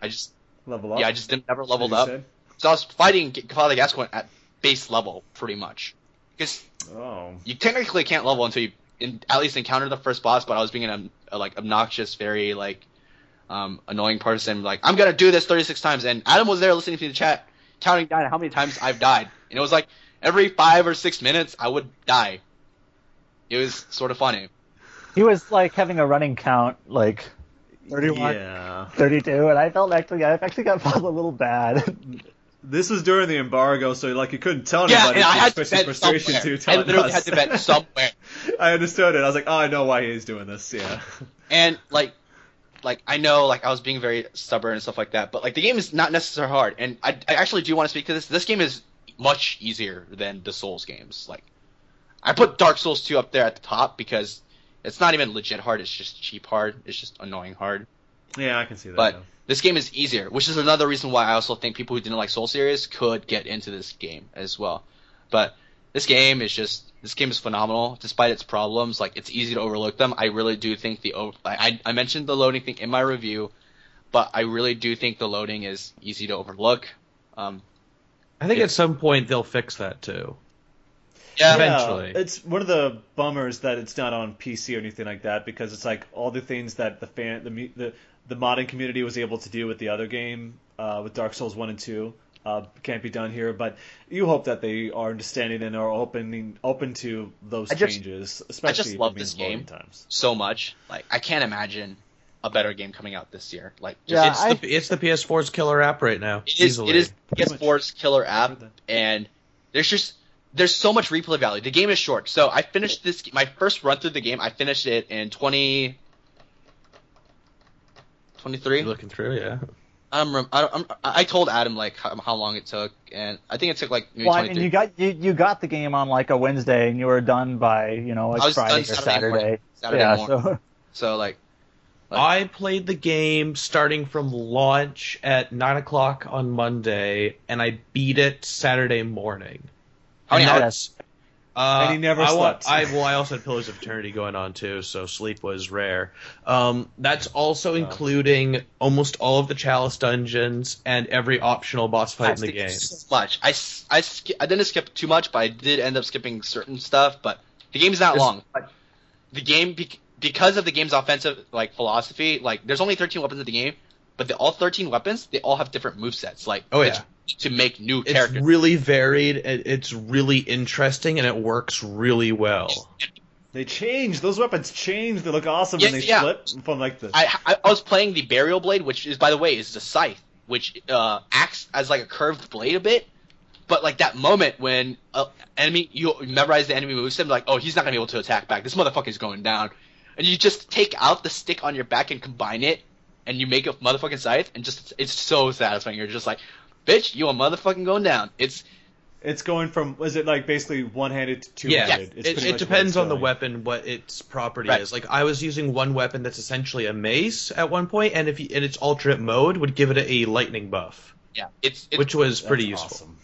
I just Level up. yeah, I just didn't never leveled up. said. So I was fighting Father Gascoigne at base level pretty much, because Oh. you technically can't level until you in, at least encounter the first boss. But I was being an a, like obnoxious, very like um, annoying person. Like I'm gonna do this 36 times, and Adam was there listening to the chat, counting down how many times I've died, and it was like every five or six minutes I would die. It was sort of funny. He was like having a running count, like 31, Yeah. 32, and I felt actually, I actually got *laughs* felt a little bad. *laughs* This was during the embargo, so like you couldn't tell Yeah, anybody. and I had to express your vent frustration somewhere. to I literally us. had to vent *laughs* somewhere. I understood it. I was like, oh, I know why he's doing this. Yeah. And like, like I know, like I was being very stubborn and stuff like that, but like the game is not necessarily hard. And I, I actually do want to speak to this. This game is much easier than the Souls games. Like, I put Dark Souls 2 up there at the top because it's not even legit hard. It's just cheap hard. It's just annoying hard. Yeah, I can see that. But yeah. this game is easier, which is another reason why I also think people who didn't like Soul series could get into this game as well. But this game is just this game is phenomenal, despite its problems. Like it's easy to overlook them. I really do think the over- I I mentioned the loading thing in my review, but I really do think the loading is easy to overlook. Um, I think at some point they'll fix that too. Yeah, Eventually. It's one of the bummers that it's not on PC or anything like that because it's like all the things that the fan the the the modding community was able to do with the other game uh, with Dark Souls one and two uh, can't be done here. But you hope that they are understanding and are opening open to those changes. Especially I just- love this game. times. so much. Like I can't imagine a better game coming out this year. Like Yeah, just, I- It's the, it's the PS4's killer app right now. It is. easily. It is PS4's killer app, and there's just there's so much replay value. The game is short, so I finished this. My first run through the game, I finished it in 20. 23. Looking through, yeah. I'm, rem- I, I'm, I told Adam like how, how long it took, and I think it took like maybe well, 23. and you got you, you got the game on like a Wednesday, and you were done by you know like I was Friday done or Saturday Saturday. morning. Saturday yeah, morning. so so like, Like- I played the game starting from launch at 9 o'clock on Monday, and I beat it Saturday morning. How many And hours? Uh, And he never I wa- slept. I, well, I also had Pillars of Eternity going on too, so sleep was rare. Um, that's also including almost all of the Chalice dungeons and every optional boss fight in the game. So much. I, s- I, sk- I didn't skip too much, but I did end up skipping certain stuff. But the game's not There's- long. The game, bec- because of the game's offensive like philosophy, like there's only 13 weapons in the game, but the, all 13 weapons they all have different movesets. Like Oh, it's yeah. To make new It's characters. It's really varied. It's really interesting, and it works really well. They change those weapons. Change. They look awesome Yeah, when they yeah. flip from like the. I, I I was playing the burial blade, which is by the way is a scythe, which uh, acts as like a curved blade a bit. But like that moment when uh, enemy you memorize the enemy moveset, like oh he's not gonna be able to attack back. This motherfucker's going down, and you just take out the stick on your back and combine it, and you make a motherfucking scythe, and just it's so satisfying. You're just like, bitch, you a motherfucking going down. It's It's going from. Was it like basically one handed to two Yeah, handed? it, it depends on the weapon, what its property Right. is. Like I was using one weapon that's essentially a mace at one point, and if you, in its alternate mode would give it a lightning buff, yeah, it's, it's which was pretty useful. Awesome.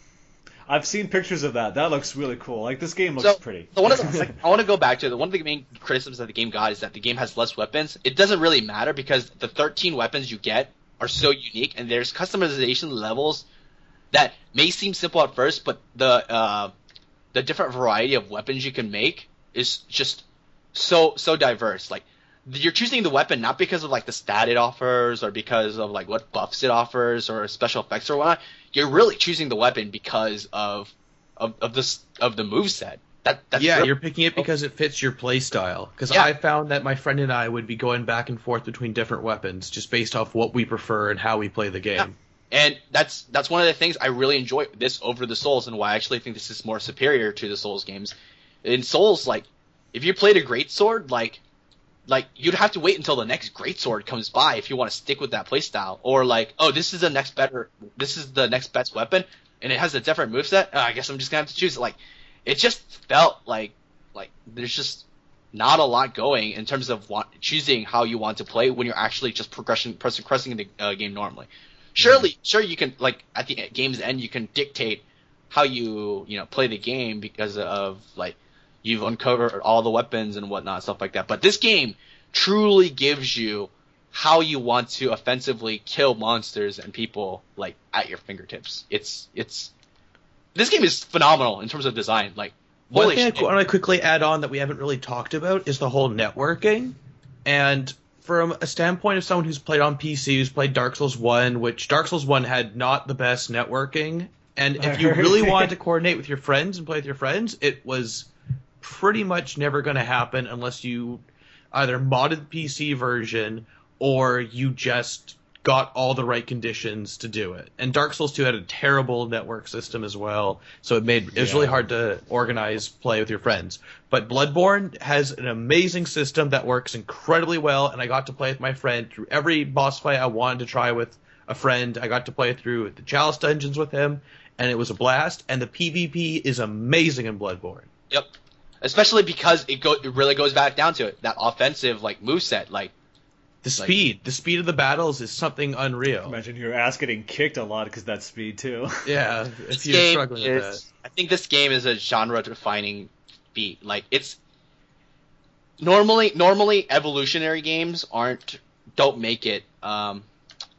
I've seen pictures of that. That looks really cool. Like this game looks So- pretty. So one of the, *laughs* like, I want to go back to the one of the main criticisms that the game got is that the game has less weapons. It doesn't really matter because the 13 weapons you get are so unique, and there's customization levels that may seem simple at first, but the uh, the different variety of weapons you can make is just so so diverse. Like you're choosing the weapon not because of like the stat it offers or because of like what buffs it offers or special effects or whatnot. You're really choosing the weapon because of of, of this of the move set. That that's yeah, really- you're picking it because it fits your play style. Because Yeah. I found that my friend and I would be going back and forth between different weapons just based off what we prefer and how we play the game. Yeah. And that's that's one of the things I really enjoy this over the Souls, and why I actually think this is more superior to the Souls games. In Souls, like if you played a great sword, like like you'd have to wait until the next great sword comes by if you want to stick with that playstyle, or like oh this is the next better this is the next best weapon, and it has a different moveset. Uh, I guess I'm just gonna have to choose it. Like it just felt like like there's just not a lot going in terms of want, choosing how you want to play when you're actually just progression pressing, pressing the uh, game normally. Surely, sure you can like at the game's end you can dictate how you you know play the game because of like you've uncovered all the weapons and whatnot stuff like that. But this game truly gives you how you want to offensively kill monsters and people like at your fingertips. It's it's this game is phenomenal in terms of design. Like One thing I shit. want to quickly add on that we haven't really talked about is the whole networking. And from a standpoint of someone who's played on PC, who's played Dark Souls 1, which Dark Souls 1 had not the best networking. And if you really wanted to coordinate with your friends and play with your friends, it was pretty much never going to happen unless you either modded the PC version or you just got all the right conditions to do it. And Dark Souls 2 had a terrible network system as well, so it made it was really hard to organize play with your friends. But Bloodborne has an amazing system that works incredibly well, and I got to play with my friend through every boss fight I wanted to try with a friend. I got to play through the Chalice dungeons with him, and it was a blast. And the PvP is amazing in Bloodborne. Yep. Especially because it go it really goes back down to it that offensive like moveset like The Like- speed, the speed of the battles is something unreal. Imagine your ass getting kicked a lot because that's speed too. *laughs* Yeah, this if you're game struggling with that. is, I think this game is a genre defining feat. Like it's normally normally evolutionary games aren't don't make it um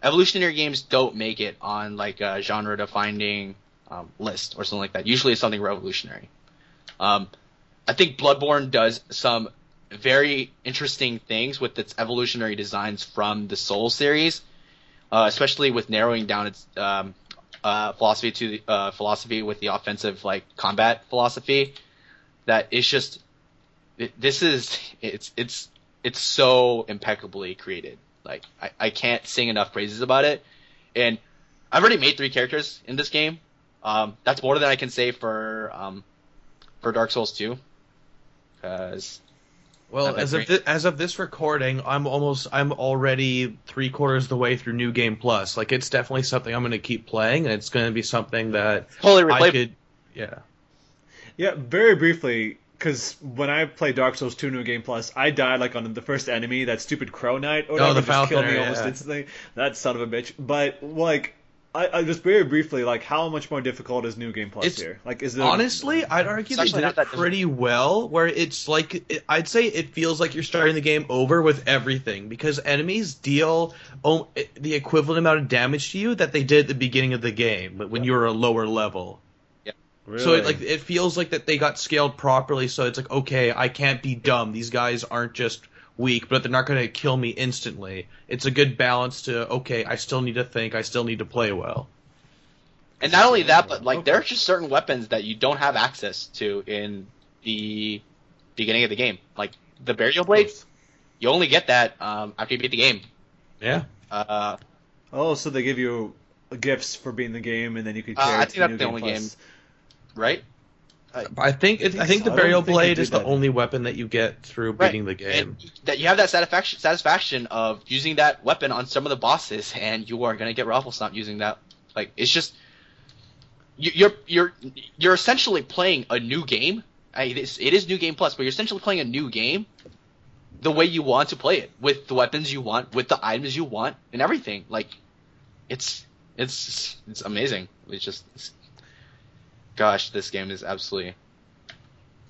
evolutionary games don't make it on like a genre defining um, list or something like that. Usually it's something revolutionary. Um I think Bloodborne does some very interesting things with its evolutionary designs from the Soul series, uh, especially with narrowing down its um, uh, philosophy to uh, philosophy with the offensive like combat philosophy. That it's just this is it's it's it's so impeccably created. Like I, I can't sing enough praises about it, and I've already made three characters in this game. Um, that's more than I can say for um, for Dark Souls 2. Because Well, as of thi- as of this recording, I'm almost I'm already three quarters of the way through New Game Plus. Like it's definitely something I'm going to keep playing, and it's going to be something that totally I could. Yeah. Yeah, very briefly, because when I played Dark Souls 2 New Game Plus, I died like on the first enemy, that stupid Crow Knight, or Oh, oh whatever, the just killed me Falconer, almost yeah. instantly. That son of a bitch. But like, I, I just very briefly, like, how much more difficult is New Game Plus It's- here? Like, is there Honestly, I'd argue It's they did not it that difficult. pretty well. Where it's like it, I'd say it feels like you're starting the game over with everything because enemies deal oh, the equivalent amount of damage to you that they did at the beginning of the game, but when you were a lower level. Really? So it like it feels like that they got scaled properly. So it's like okay, I can't be dumb. These guys aren't just weak, but they're not going to kill me instantly. It's a good balance to okay, I still need to think, I still need to play well. And not only that, but like Okay. there are just certain weapons that you don't have access to in the beginning of the game. Like the burial blades. you only get that um, after you beat the game. Yeah. Uh, Oh, so they give you gifts for beating the game, and then you could Uh, carry I it to think that's New the only Plus. right? I think it, I think so. the burial think blade is the that. only weapon that you get through Right. beating the game. And that you have that satisfaction satisfaction of using that weapon on some of the bosses, and you are gonna get raffle stomp using that. Like it's just you- you're you're you're essentially playing a new game. I, it, is, it is new game plus, but you're essentially playing a new game the way you want to play it with the weapons you want, with the items you want, and everything. Like it's it's it's amazing. It's just it's, gosh, this game is absolutely.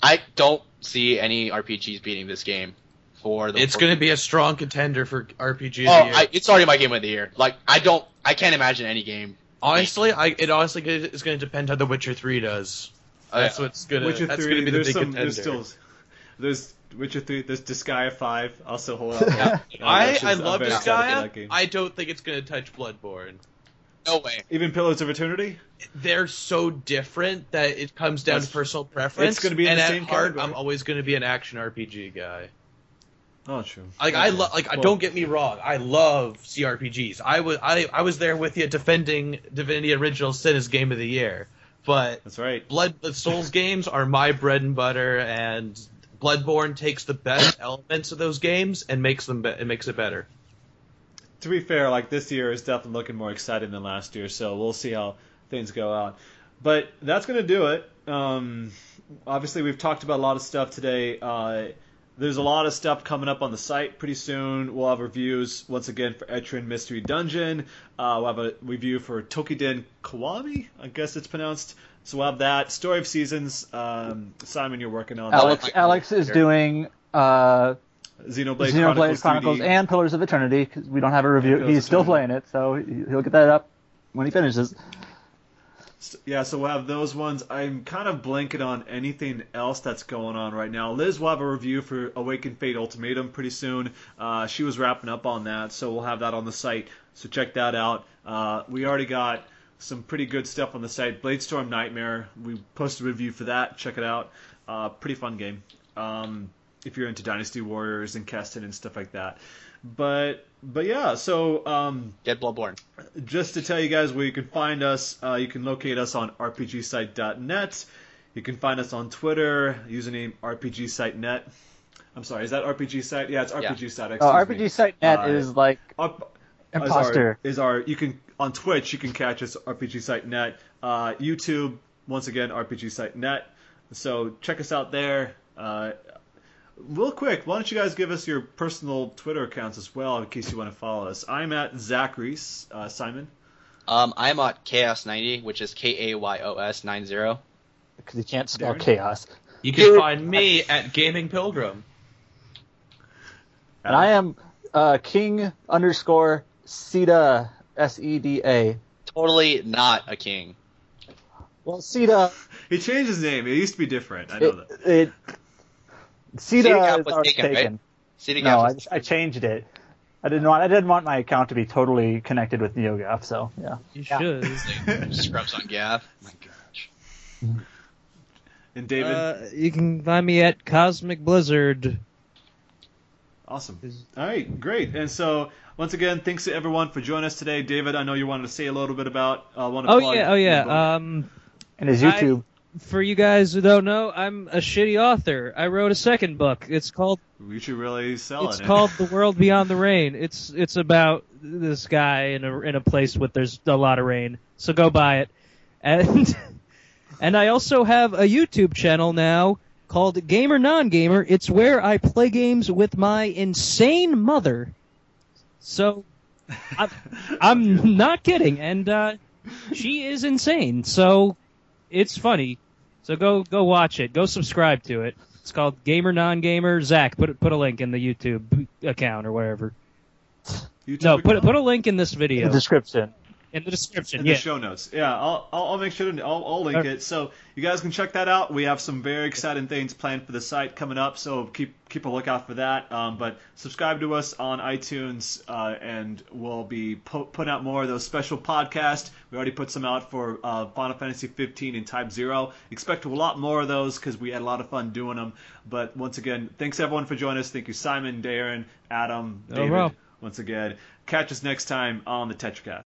I don't see any RPGs beating this game for the. It's going to be a strong contender for RPG of Oh, the year. I, it's already my game of the year. Like I don't, I can't imagine any game. honestly, I it honestly is going to depend how The Witcher Three does. That's Uh, what's gonna. Witcher that's 3, going to be the there's big some, contender. there's still, there's Witcher 3, there's Disgaea 5, also hold out. *laughs* Yeah. I I love very this excited for guy. that game. I don't think it's going to touch Bloodborne. No way. Even Pillars of Eternity? They're so different that it comes down That's- to personal preference. it's gonna be in and the at same heart, category. I'm always going to be an action RPG guy. Oh, true. Like I love, like Well, don't get me wrong, I love CRPGs. I was I I was there with you defending Divinity Original Sin as Game of the Year, but That's right. Blood the Souls games are my bread and butter, and Bloodborne takes the best *coughs* elements of those games and makes them be- it makes it better. To be fair, like this year is definitely looking more exciting than last year, so we'll see how things go out. But that's going to do it. Um, obviously, we've talked about a lot of stuff today. Uh, there's a lot of stuff coming up on the site pretty soon. We'll have reviews once again for Etrian Mystery Dungeon. Uh, we'll have a review for Toukiden Kiwami, I guess it's pronounced. So we'll have that. Story of Seasons. Um, Simon, you're working on Alex like- Alex is doing uh, that. Xenoblade, Xenoblade Chronicles, Chronicles and Pillars of Eternity because we don't have a review. He's still playing it, so he- he'll get that up when he finishes. Yeah, so we'll have those ones. I'm kind of blanking on anything else that's going on right now. Liz will have a review for Awakened Fate Ultimatum pretty soon. Uh, she was wrapping up on that, so we'll have that on the site. So check that out. Uh, we already got some pretty good stuff on the site. Bladestorm Nightmare, we posted a review for that. Check it out. Uh, pretty fun game. Um, if you're into Dynasty Warriors and Keston and stuff like that. But but yeah, so um, Get Bloodborne. just to tell you guys where you can find us, uh, you can locate us on rpgsite.net. You can find us on Twitter, username rpgsite.net. I'm sorry, is that RPG site? Yeah, it's Yeah. RPG site. Oh, excuse me. RPG Site Net Uh, is like Up, imposter. Is our, is our you can on Twitch you can catch us RPG Site Net, uh, YouTube once again RPG Site Net. So check us out there. Uh, real quick, why don't you guys give us your personal Twitter accounts as well in case you want to follow us? I'm at Zach Reese. Uh, Simon. Um, I'm at Kayos90, which is K A Y O S 90. because you can't spell Darren? chaos. You can find me at Gaming Pilgrim. And I am uh, King underscore Sida S E D A. Totally not a king. Well, Sida, *laughs* He changed his name. It used to be different. I know it, that. it Cedar Sida Gap is was already taken, right? taken. City No, I, Gaps- I changed it. I didn't want I didn't want my account to be totally connected with NeoGAF, so yeah. You Yeah. should. *laughs* Scrubs on GAF. My gosh. And David, Uh, you can find me at Cosmic Blizzard. awesome. All right, great. And so once again, thanks to everyone for joining us today. David, I know you wanted to say a little bit about. Uh, want to Oh yeah, oh yeah. Um, And his I- YouTube. For you guys who don't know, I'm a shitty author. I wrote a second book. It's called we should really sell it's it. called *laughs* The World Beyond the Rain. It's it's about this guy in a in a place with there's a lot of rain. So go buy it. And *laughs* and I also have a YouTube channel now called Gamer Non Gamer. It's where I play games with my insane mother. So I'm, *laughs* I'm not kidding, and uh, she is insane. So it's funny. So go go watch it. Go subscribe to it. It's called Gamer Non Gamer. Zach, put put a link in the YouTube account or whatever. YouTube No, put account? put a link in this video. in video the description. In the description. in yeah. the show notes. Yeah, I'll, I'll, I'll make sure to I'll, I'll link it. So you guys can check that out. We have some very exciting things planned for the site coming up. So keep keep a lookout for that. Um, but subscribe to us on iTunes, uh, and we'll be po- putting out more of those special podcasts. We already put some out for uh, Final Fantasy 15 and Type Zero. Expect a lot more of those because we had a lot of fun doing them. But once again, thanks everyone for joining us. Thank you, Simon, Darren, Adam, David. problem. once again, catch us next time on the TetraCast.